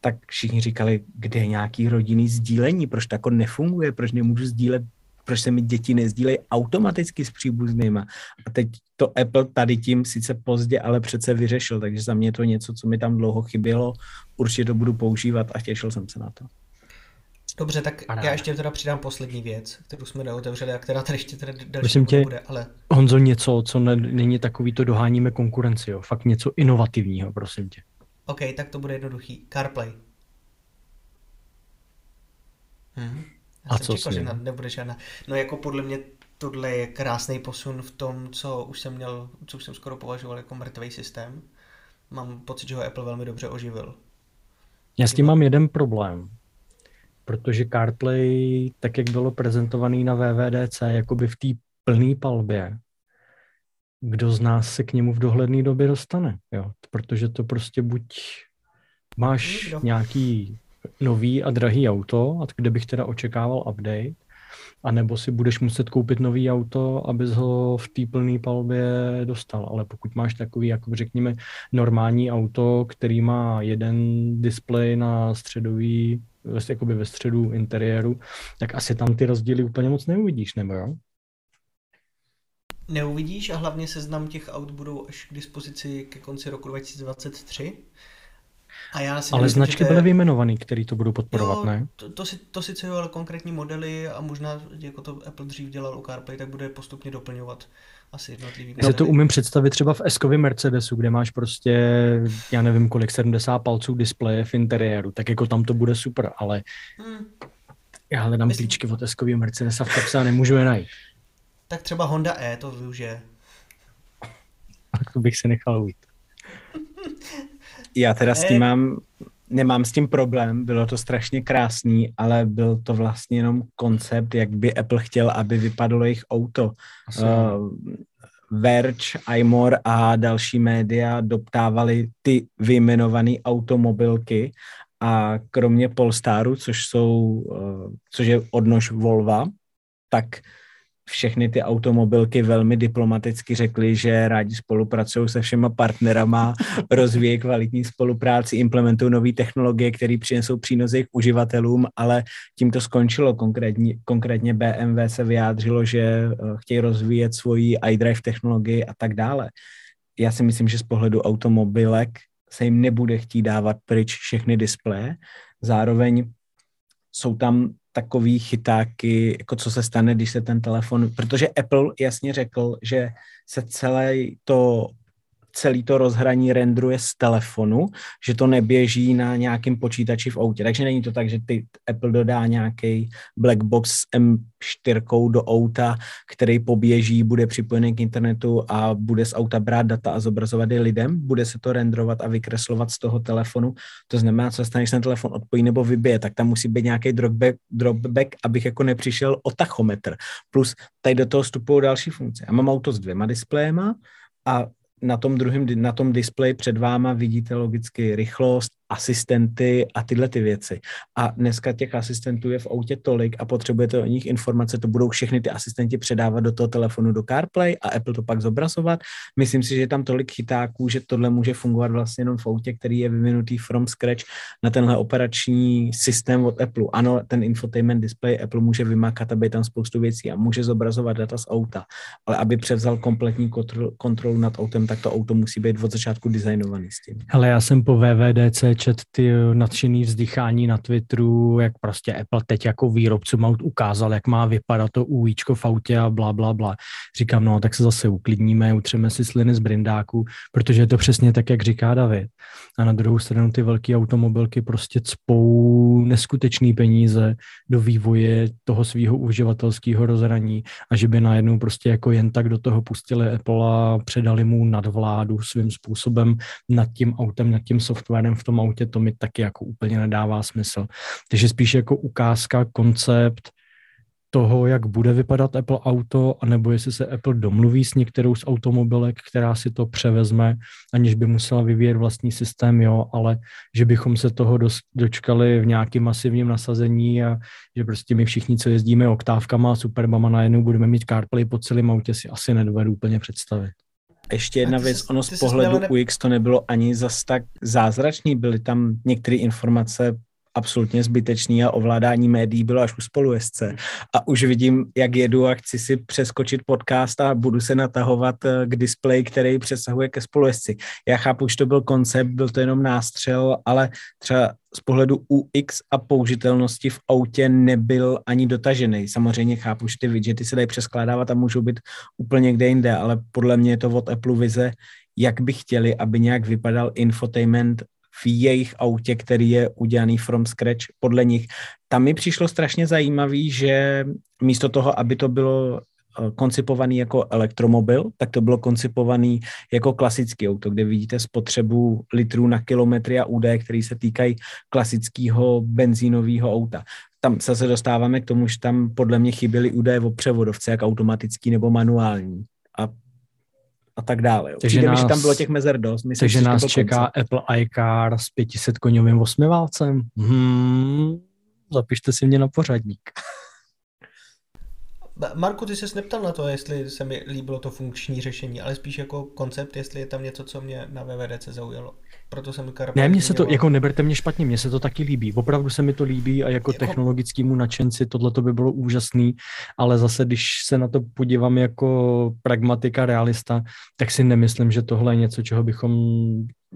tak všichni říkali, kde je nějaký rodinný sdílení, proč to jako nefunguje, proč nemůžu sdílet, proč se mi děti nezdílejí automaticky s příbuznýma. A teď to Apple tady tím sice pozdě, ale přece vyřešil, takže za mě je to něco, co mi tam dlouho chybělo, určitě to budu používat a těšil jsem se na to. Dobře, tak Paráda. já ještě teda přidám poslední věc, kterou jsme neotevřeli a která tady ještě teda další Myslím tě, bude, ale... Honzo, něco, co ne, není takový, to doháníme konkurenci, jo. fakt něco inovativního, prosím tě. OK, tak to bude jednoduchý. CarPlay. Hm. Já A co čekal, že nebude žádná. No jako podle mě tohle je krásný posun v tom, co už jsem měl, co už jsem skoro považoval jako mrtvý systém. Mám pocit, že ho Apple velmi dobře oživil. Já s tím mám jeden problém, protože CarPlay, tak jak bylo prezentovaný na VVDC, jakoby v té plné palbě, kdo z nás se k němu v dohledné době dostane, jo? protože to prostě buď máš Nikdo. nějaký nový a drahý auto, a kde bych teda očekával update, a nebo si budeš muset koupit nový auto, abys ho v té plné palbě dostal. Ale pokud máš takový, jako řekněme, normální auto, který má jeden displej na středový, jakoby ve středu interiéru, tak asi tam ty rozdíly úplně moc neuvidíš, nebo jo? Neuvidíš a hlavně seznam těch aut budou až k dispozici ke konci roku 2023. A já si ale myslím, značky byly vyjmenované, které to budou podporovat, jo, ne? To, to, si, to sice jo, ale konkrétní modely a možná, jako to Apple dřív dělal u CarPlay, tak bude postupně doplňovat asi jednotlivý Já to umím představit třeba v s Mercedesu, kde máš prostě, já nevím kolik, 70 palců displeje v interiéru, tak jako tam to bude super, ale hmm. já hledám Myslím... klíčky od s Mercedesa v kapse a nemůžu je najít. Tak třeba Honda E to využije. Tak to bych se nechal ujít. Já teda s tím mám, nemám s tím problém, bylo to strašně krásný, ale byl to vlastně jenom koncept, jak by Apple chtěl, aby vypadalo jejich auto. Uh, Verge, iMore a další média doptávali ty vyjmenované automobilky a kromě Polestaru, což jsou, uh, což je odnož Volva, tak všechny ty automobilky velmi diplomaticky řekly, že rádi spolupracují se všema partnerama, rozvíjí kvalitní spolupráci, implementují nové technologie, které přinesou přínos jejich uživatelům, ale tím to skončilo. Konkrétně, konkrétně BMW se vyjádřilo, že eh, chtějí rozvíjet svoji iDrive technologii a tak dále. Já si myslím, že z pohledu automobilek se jim nebude chtít dávat pryč všechny displeje. Zároveň jsou tam takový chytáky, jako co se stane, když se ten telefon, protože Apple jasně řekl, že se celé to celý to rozhraní rendruje z telefonu, že to neběží na nějakém počítači v autě. Takže není to tak, že ty Apple dodá nějaký black box s M4 do auta, který poběží, bude připojený k internetu a bude z auta brát data a zobrazovat je lidem. Bude se to rendrovat a vykreslovat z toho telefonu. To znamená, co stane, když ten telefon odpojí nebo vybije, tak tam musí být nějaký dropback, dropback abych jako nepřišel o tachometr. Plus tady do toho vstupují další funkce. Já mám auto s dvěma displejema, a na tom druhém, na tom displeji před váma vidíte logicky rychlost, asistenty a tyhle ty věci. A dneska těch asistentů je v autě tolik a potřebujete o nich informace, to budou všechny ty asistenti předávat do toho telefonu do CarPlay a Apple to pak zobrazovat. Myslím si, že je tam tolik chytáků, že tohle může fungovat vlastně jenom v autě, který je vyvinutý from scratch na tenhle operační systém od Apple. Ano, ten infotainment display Apple může vymakat, aby tam spoustu věcí a může zobrazovat data z auta, ale aby převzal kompletní kontrol, kontrolu nad autem, tak to auto musí být od začátku designovaný s tím. Hele, já jsem po VVDC čet ty nadšený vzdychání na Twitteru, jak prostě Apple teď jako výrobcům aut ukázal, jak má vypadat to UIčko v autě a bla, bla, bla. Říkám, no, tak se zase uklidníme, utřeme si sliny z brindáku, protože je to přesně tak, jak říká David. A na druhou stranu ty velké automobilky prostě cpou neskutečný peníze do vývoje toho svého uživatelského rozhraní a že by najednou prostě jako jen tak do toho pustili Apple a předali mu nadvládu svým způsobem nad tím autem, nad tím softwarem v tom autě, to mi taky jako úplně nedává smysl. Takže spíš jako ukázka, koncept toho, jak bude vypadat Apple auto, anebo jestli se Apple domluví s některou z automobilek, která si to převezme, aniž by musela vyvíjet vlastní systém, jo, ale že bychom se toho dočkali v nějakém masivním nasazení a že prostě my všichni, co jezdíme oktávkama a superbama, najednou budeme mít CarPlay po celém autě, si asi nedovedu úplně představit. Ještě jedna věc, ono z pohledu ne... UX to nebylo ani zas tak zázračný, byly tam některé informace absolutně zbytečný a ovládání médií bylo až u spolujezdce. A už vidím, jak jedu a chci si přeskočit podcast a budu se natahovat eh, k displeji, který přesahuje ke spolujezdci. Já chápu, že to byl koncept, byl to jenom nástřel, ale třeba z pohledu UX a použitelnosti v autě nebyl ani dotažený. Samozřejmě chápu, že ty widgety se dají přeskládávat a můžou být úplně kde jinde, ale podle mě je to od Apple vize, jak by chtěli, aby nějak vypadal infotainment v jejich autě, který je udělaný from scratch podle nich. Tam mi přišlo strašně zajímavý, že místo toho, aby to bylo eh, koncipovaný jako elektromobil, tak to bylo koncipovaný jako klasický auto, kde vidíte spotřebu litrů na kilometry a údaje, které se týkají klasického benzínového auta. Tam se dostáváme k tomu, že tam podle mě chyběly údaje o převodovce, jak automatický nebo manuální. A a tak dále. Jo. Takže nás, že tam bylo těch mezer dost. Myslím, takže nás čeká koncept. Apple iCar s 500 koňovým osmiválcem. Hmm, zapište si mě na pořadník. Marku, ty se neptal na to, jestli se mi líbilo to funkční řešení, ale spíš jako koncept, jestli je tam něco, co mě na VVDC zaujalo. Proto jsem Karpal Ne, mně se to, jako neberte mě špatně, mně se to taky líbí. Opravdu se mi to líbí a jako, jako... technologickému nadšenci tohle to by bylo úžasný, ale zase, když se na to podívám jako pragmatika, realista, tak si nemyslím, že tohle je něco, čeho bychom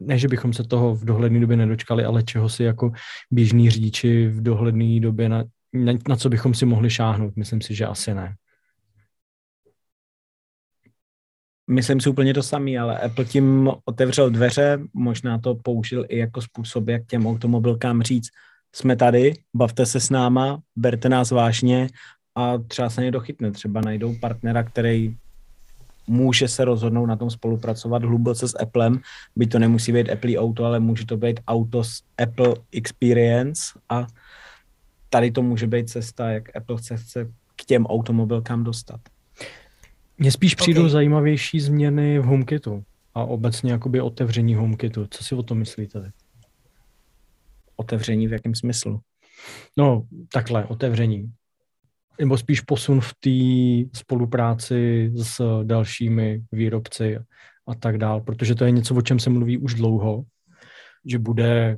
ne, že bychom se toho v dohledné době nedočkali, ale čeho si jako běžní řidiči v dohledné době na, na, na co bychom si mohli šáhnout? Myslím si, že asi ne. Myslím si úplně to samé, ale Apple tím otevřel dveře, možná to použil i jako způsob, jak těm automobilkám říct, jsme tady, bavte se s náma, berte nás vážně a třeba se někdo chytne, třeba najdou partnera, který může se rozhodnout na tom spolupracovat hluboce s Applem, by to nemusí být Apple auto, ale může to být auto s Apple Experience a tady to může být cesta, jak Apple chce, chce k těm automobilkám dostat. Mně spíš přijdou okay. zajímavější změny v HomeKitu a obecně jakoby otevření HomeKitu. Co si o tom myslíte? Otevření v jakém smyslu? No, takhle, otevření. nebo spíš posun v té spolupráci s dalšími výrobci a tak dál, protože to je něco, o čem se mluví už dlouho, že bude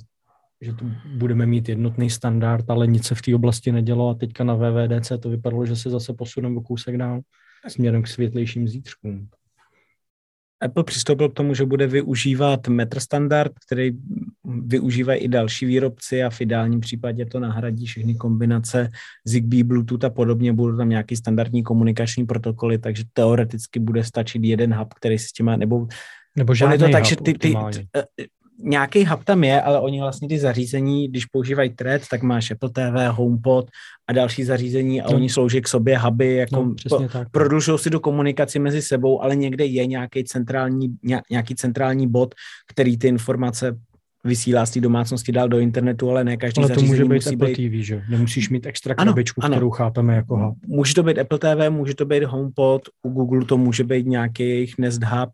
že tu budeme mít jednotný standard, ale nic se v té oblasti nedělo a teďka na VVDC to vypadalo, že se zase posuneme o kousek dál směrem k světlejším zítřkům. Apple přistoupil k tomu, že bude využívat metr standard, který využívají i další výrobci a v ideálním případě to nahradí všechny kombinace Zigbee, Bluetooth a podobně. Budou tam nějaký standardní komunikační protokoly, takže teoreticky bude stačit jeden hub, který si s tím má, nebo nebo žádný to tak, že ty, ty, ty, nějaký hub tam je, ale oni vlastně ty zařízení, když používají Thread, tak máš Apple TV, HomePod a další zařízení a no. oni slouží k sobě huby, jako no, po, prodlužují si do komunikaci mezi sebou, ale někde je nějaký centrální, nějaký centrální bod, který ty informace vysílá z té domácnosti dál do internetu, ale ne každý ale to může být musí Apple být... TV, že? Nemusíš mít extra krabičku, ano, kterou chápeme jako hub. Může to být Apple TV, může to být HomePod, u Google to může být nějaký jejich Nest Hub,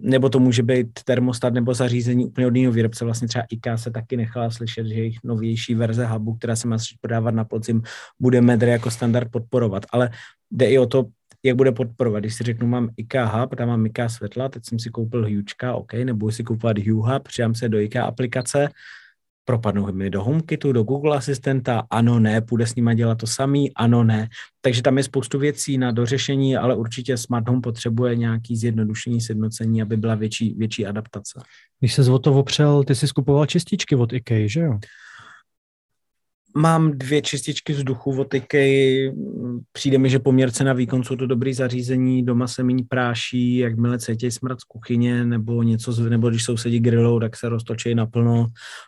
nebo to může být termostat nebo zařízení úplně od jiného výrobce. Vlastně třeba IKEA se taky nechala slyšet, že jejich novější verze hubu, která se má podávat na podzim, bude Medr jako standard podporovat. Ale jde i o to, jak bude podporovat. Když si řeknu, mám IKEA Hub, tam mám IKEA světla, teď jsem si koupil Huge, OK, nebo si koupovat Hue Hub, přidám se do IKEA aplikace, propadnou mi do HomeKitu, do Google Asistenta, ano, ne, půjde s nima dělat to samý, ano, ne. Takže tam je spoustu věcí na dořešení, ale určitě Smart Home potřebuje nějaký zjednodušení, sjednocení, aby byla větší, větší adaptace. Když se o to opřel, ty jsi skupoval čističky od IKEA, že jo? Mám dvě čističky vzduchu od IKEA. Přijde mi, že poměr cena výkon jsou to dobrý zařízení, doma se méně práší, jakmile cítí smrad z kuchyně nebo něco, nebo když sousedí grillou, tak se roztočí naplno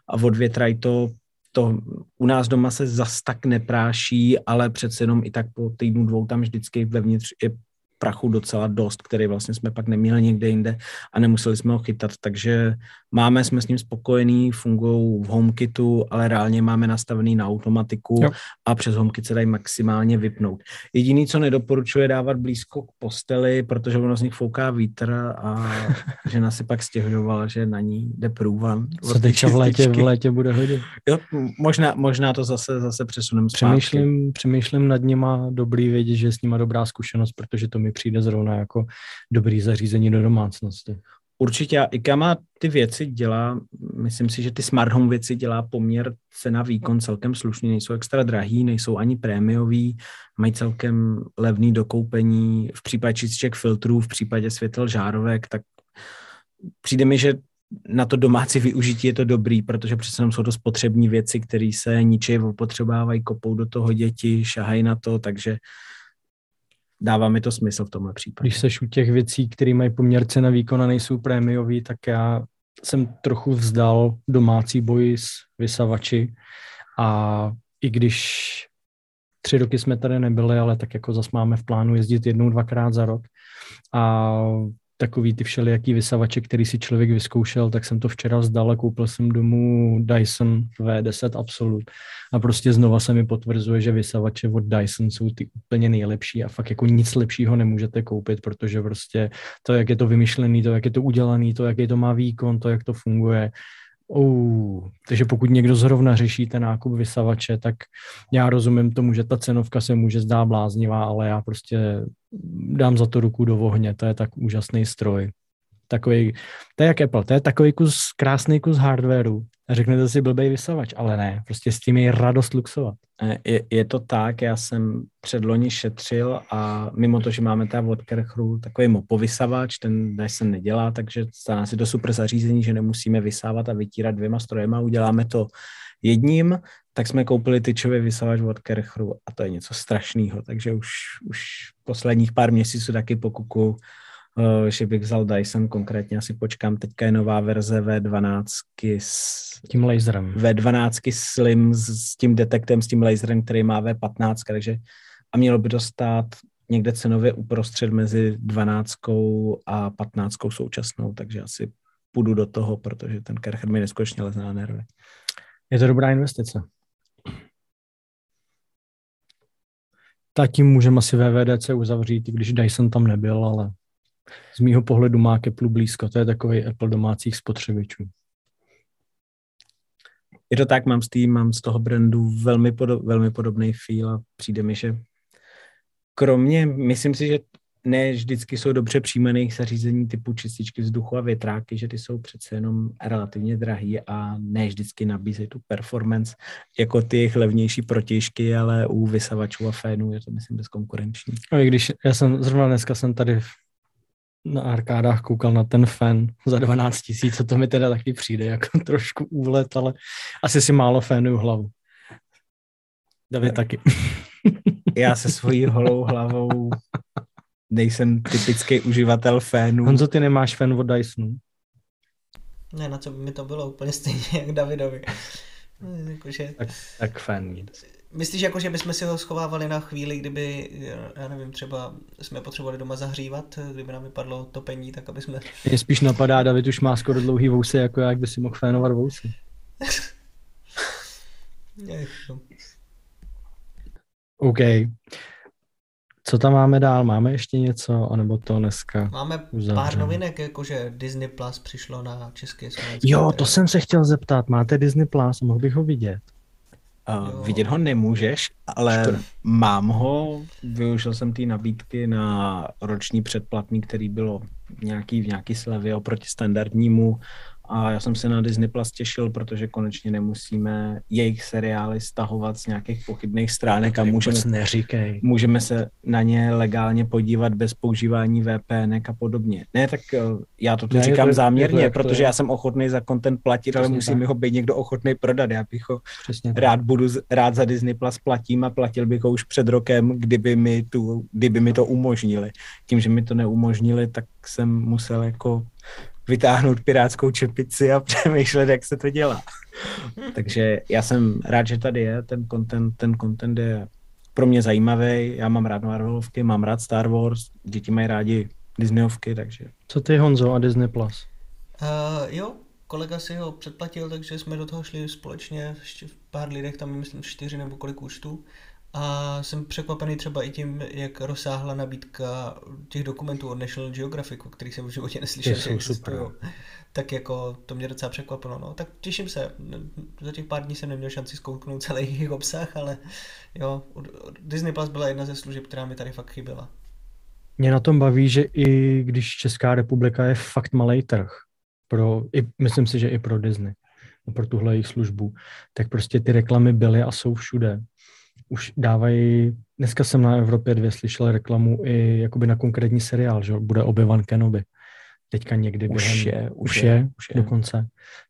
a odvětrají to. To u nás doma se zas tak nepráší, ale přece jenom i tak po týdnu, dvou tam vždycky vevnitř je prachu docela dost, který vlastně jsme pak neměli někde jinde a nemuseli jsme ho chytat, takže máme, jsme s ním spokojení, fungují v HomeKitu, ale reálně máme nastavený na automatiku jo. a přes HomeKit se dají maximálně vypnout. Jediný, co nedoporučuje dávat blízko k posteli, protože ono z nich fouká vítr a žena si pak stěžovala, že na ní jde průvan. Co teď v létě, v létě bude hodit? Jo, možná, možná to zase, zase přesuneme přemýšlím, přemýšlím nad nima, dobrý vědět, že je s nima dobrá zkušenost, protože to mi přijde zrovna jako dobrý zařízení do domácnosti. Určitě IKEA má ty věci dělá, myslím si, že ty smart home věci dělá poměr cena výkon celkem slušný, nejsou extra drahý, nejsou ani prémiový, mají celkem levný dokoupení, v případě čističek filtrů, v případě světel žárovek, tak přijde mi, že na to domácí využití je to dobrý, protože přece jsou to spotřební věci, které se ničej opotřebávají, kopou do toho děti, šahají na to, takže dává mi to smysl v tomhle případě. Když seš u těch věcí, které mají poměr cena výkon a nejsou prémiový, tak já jsem trochu vzdal domácí boj s vysavači a i když tři roky jsme tady nebyli, ale tak jako zase máme v plánu jezdit jednou, dvakrát za rok a takový ty všelijaký vysavače, který si člověk vyzkoušel, tak jsem to včera vzdal a koupil jsem domů Dyson V10 Absolute. A prostě znova se mi potvrzuje, že vysavače od Dyson jsou ty úplně nejlepší a fakt jako nic lepšího nemůžete koupit, protože prostě to, jak je to vymyšlený, to, jak je to udělaný, to, jaký to má výkon, to, jak to funguje, Uh, takže pokud někdo zrovna řeší ten nákup vysavače, tak já rozumím tomu, že ta cenovka se může zdá bláznivá, ale já prostě dám za to ruku do ohně, to je tak úžasný stroj. Takový, to je jak Apple, to je takový kus, krásný kus hardwareu, řeknete si blbej vysavač, ale ne, prostě s tím je radost luxovat. Je, je to tak, já jsem předloni šetřil a mimo to, že máme ta od Kerchru takový mopovysavač, ten se nedělá, takže nás je to super zařízení, že nemusíme vysávat a vytírat dvěma strojema, uděláme to jedním, tak jsme koupili tyčový vysavač od Kerchru a to je něco strašného, takže už, už posledních pár měsíců taky pokuku že bych vzal Dyson, konkrétně asi počkám, teďka je nová verze V12 s tím laserem. V12 Slim s, s tím detektem, s tím laserem, který má V15, takže a mělo by to stát někde cenově uprostřed mezi 12 a 15 současnou, takže asi půjdu do toho, protože ten Kercher mi neskutečně leze na nervy. Je to dobrá investice. Tak tím můžeme asi VVDC uzavřít, i když Dyson tam nebyl, ale z mýho pohledu má k Apple blízko. To je takový Apple domácích spotřebičů. Je to tak, mám z tým, mám z toho brandu velmi, podob, velmi podobný feel a přijde mi, že kromě, myslím si, že ne vždycky jsou dobře přijímaných zařízení typu čističky vzduchu a větráky, že ty jsou přece jenom relativně drahý a ne vždycky nabízejí tu performance jako ty levnější protěžky, ale u vysavačů a fénů je to myslím bezkonkurenční. A i když já jsem zrovna dneska jsem tady na arkádách koukal na ten fan za 12 tisíc, co to mi teda taky přijde jako trošku úlet, ale asi si málo fénů hlavu. David taky. Já se svojí holou hlavou nejsem typický uživatel fénů. Honzo, ty nemáš fan od Dysonu? Ne, na co by mi to bylo úplně stejně jak Davidovi. Jakože... Tak, tak fan Myslíš, jako, že bychom si ho schovávali na chvíli, kdyby, já nevím, třeba jsme potřebovali doma zahřívat, kdyby nám vypadlo topení, tak aby jsme... Mě spíš napadá, David už má skoro dlouhý vousy, jako jak by si mohl fénovat vousy. OK. Co tam máme dál? Máme ještě něco, anebo to dneska Máme uzavřeme? pár novinek, jakože Disney Plus přišlo na české Slovenské. Jo, to jsem se chtěl zeptat. Máte Disney Plus? Mohl bych ho vidět? Uh, vidět ho nemůžeš, ale Štor. mám ho. Využil jsem ty nabídky na roční předplatný, který bylo nějaký, v nějaký slevě oproti standardnímu a já jsem se na Disney Plus těšil, protože konečně nemusíme jejich seriály stahovat z nějakých pochybných stránek a můžeme, neříkej. můžeme se na ně legálně podívat bez používání VPN a podobně. Ne, tak eh, já to tu ne, říkám to, záměrně, to, protože já jsem ochotný za content platit, ale musí mi ho být někdo ochotný prodat. Já bych ho Přesně rád budu, rád za Disney Plus platím a platil bych ho už před rokem, kdyby mi, tu, kdyby mi to umožnili. Tím, že mi to neumožnili, tak jsem musel jako vytáhnout pirátskou čepici a přemýšlet, jak se to dělá. Takže já jsem rád, že tady je, ten content, ten content je pro mě zajímavý, já mám rád Marvelovky, mám rád Star Wars, děti mají rádi Disneyovky, takže... Co ty Honzo a Disney+. Plus? Uh, jo, kolega si ho předplatil, takže jsme do toho šli společně, ještě v pár lidech, tam myslím čtyři nebo kolik účtů. A jsem překvapený třeba i tím, jak rozsáhla nabídka těch dokumentů od National Geographic, o kterých jsem v životě neslyšel, že existují. Tak jako to mě docela překvapilo. No. Tak těším se. Za těch pár dní jsem neměl šanci zkouknout celý jejich obsah, ale jo, Disney Plus byla jedna ze služeb, která mi tady fakt chyběla. Mě na tom baví, že i když Česká republika je fakt malý trh, pro, i, myslím si, že i pro Disney, pro tuhle jejich službu, tak prostě ty reklamy byly a jsou všude už dávají, dneska jsem na Evropě dvě slyšel reklamu i jakoby na konkrétní seriál, že bude Obi-Wan Kenobi. Teďka někdy už během, je, už, je, je, už je, dokonce.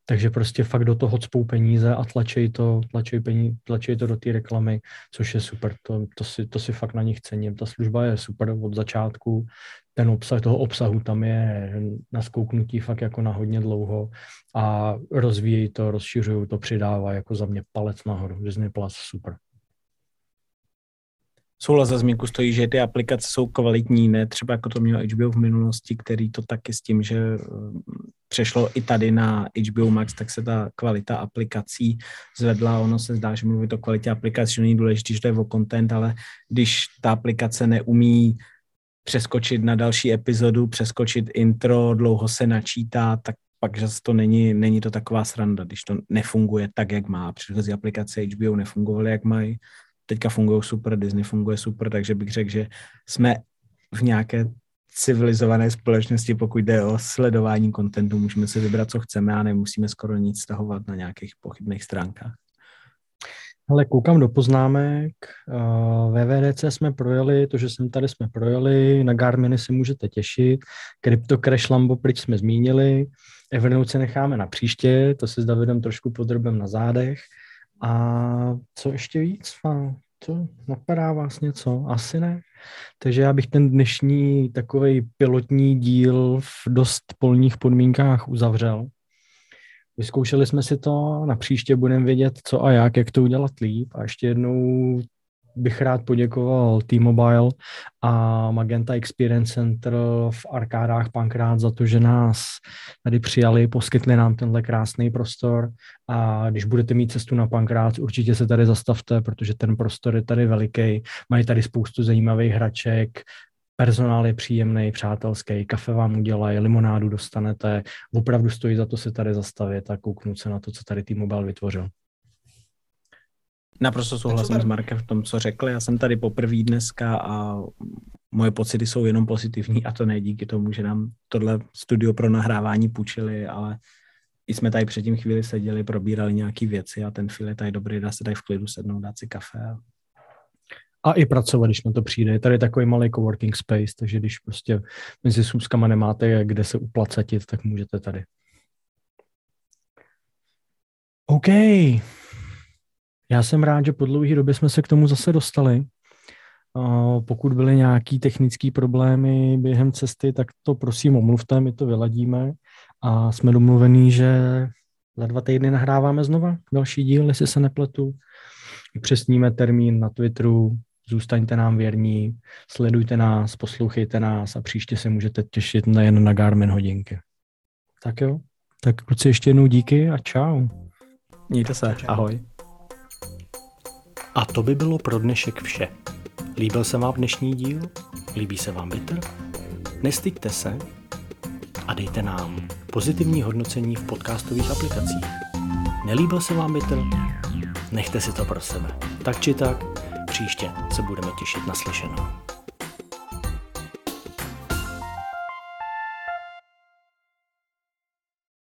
Takže prostě fakt do toho cpou peníze a tlačí to, tlačí, peníze, tlačí to do té reklamy, což je super. To, to, si, to si fakt na nich cením. Ta služba je super od začátku. Ten obsah toho obsahu tam je na skouknutí fakt jako na hodně dlouho a rozvíjí to, rozšiřují to, přidává jako za mě palec nahoru. Disney Plus super souhlas za zmínku stojí, že ty aplikace jsou kvalitní, ne třeba jako to mělo HBO v minulosti, který to taky s tím, že eh, přešlo i tady na HBO Max, tak se ta kvalita aplikací zvedla. Ono se zdá, že mluvit o kvalitě aplikací, že není důležité, že to je o content, ale když ta aplikace neumí přeskočit na další epizodu, přeskočit intro, dlouho se načítá, tak pak že to není, není to taková sranda, když to nefunguje tak, jak má. Předchozí aplikace HBO nefungovaly, jak mají, teďka fungují super, Disney funguje super, takže bych řekl, že jsme v nějaké civilizované společnosti, pokud jde o sledování kontentu, můžeme si vybrat, co chceme a nemusíme skoro nic stahovat na nějakých pochybných stránkách. Ale koukám do poznámek. Ve VDC jsme projeli, to, že jsem tady, jsme projeli. Na Garminy se můžete těšit. Crypto Crash Lambo pryč jsme zmínili. Evernote se necháme na příště, to se s Davidem trošku podrobem na zádech. A co ještě víc? Co napadá vás něco? Asi ne. Takže já bych ten dnešní takový pilotní díl v dost polních podmínkách uzavřel. Vyzkoušeli jsme si to, na příště budeme vědět, co a jak, jak to udělat líp. A ještě jednou bych rád poděkoval T-Mobile a Magenta Experience Center v arkádách Pankrát za to, že nás tady přijali, poskytli nám tenhle krásný prostor. A když budete mít cestu na Pankrát, určitě se tady zastavte, protože ten prostor je tady veliký, mají tady spoustu zajímavých hraček, personál je příjemný, přátelský, kafe vám udělají, limonádu dostanete, opravdu stojí za to se tady zastavit a kouknout se na to, co tady T-Mobile vytvořil. Naprosto souhlasím s Markem v tom, co řekl. Já jsem tady poprvé dneska a moje pocity jsou jenom pozitivní a to ne díky tomu, že nám tohle studio pro nahrávání půjčili, ale i jsme tady předtím chvíli seděli, probírali nějaké věci a ten film je tady dobrý, dá se tady v klidu sednout, dát si kafe. A... a i pracovat, když na to přijde. Je tady takový malý coworking space, takže když prostě mezi sůzkama nemáte kde se uplacetit, tak můžete tady. OK. Já jsem rád, že po dlouhé době jsme se k tomu zase dostali. Pokud byly nějaké technické problémy během cesty, tak to prosím omluvte, my to vyladíme a jsme domluvení, že za dva týdny nahráváme znova další díl, jestli se nepletu. Přesníme termín na Twitteru, zůstaňte nám věrní, sledujte nás, poslouchejte nás a příště se můžete těšit nejen na Garmin hodinky. Tak jo, tak kluci ještě jednou díky a čau. Mějte se, ahoj. A to by bylo pro dnešek vše. Líbil se vám dnešní díl? Líbí se vám Bitter? Nestyďte se a dejte nám pozitivní hodnocení v podcastových aplikacích. Nelíbil se vám Bitter? Nechte si to pro sebe. Tak či tak, příště se budeme těšit na slyšenou.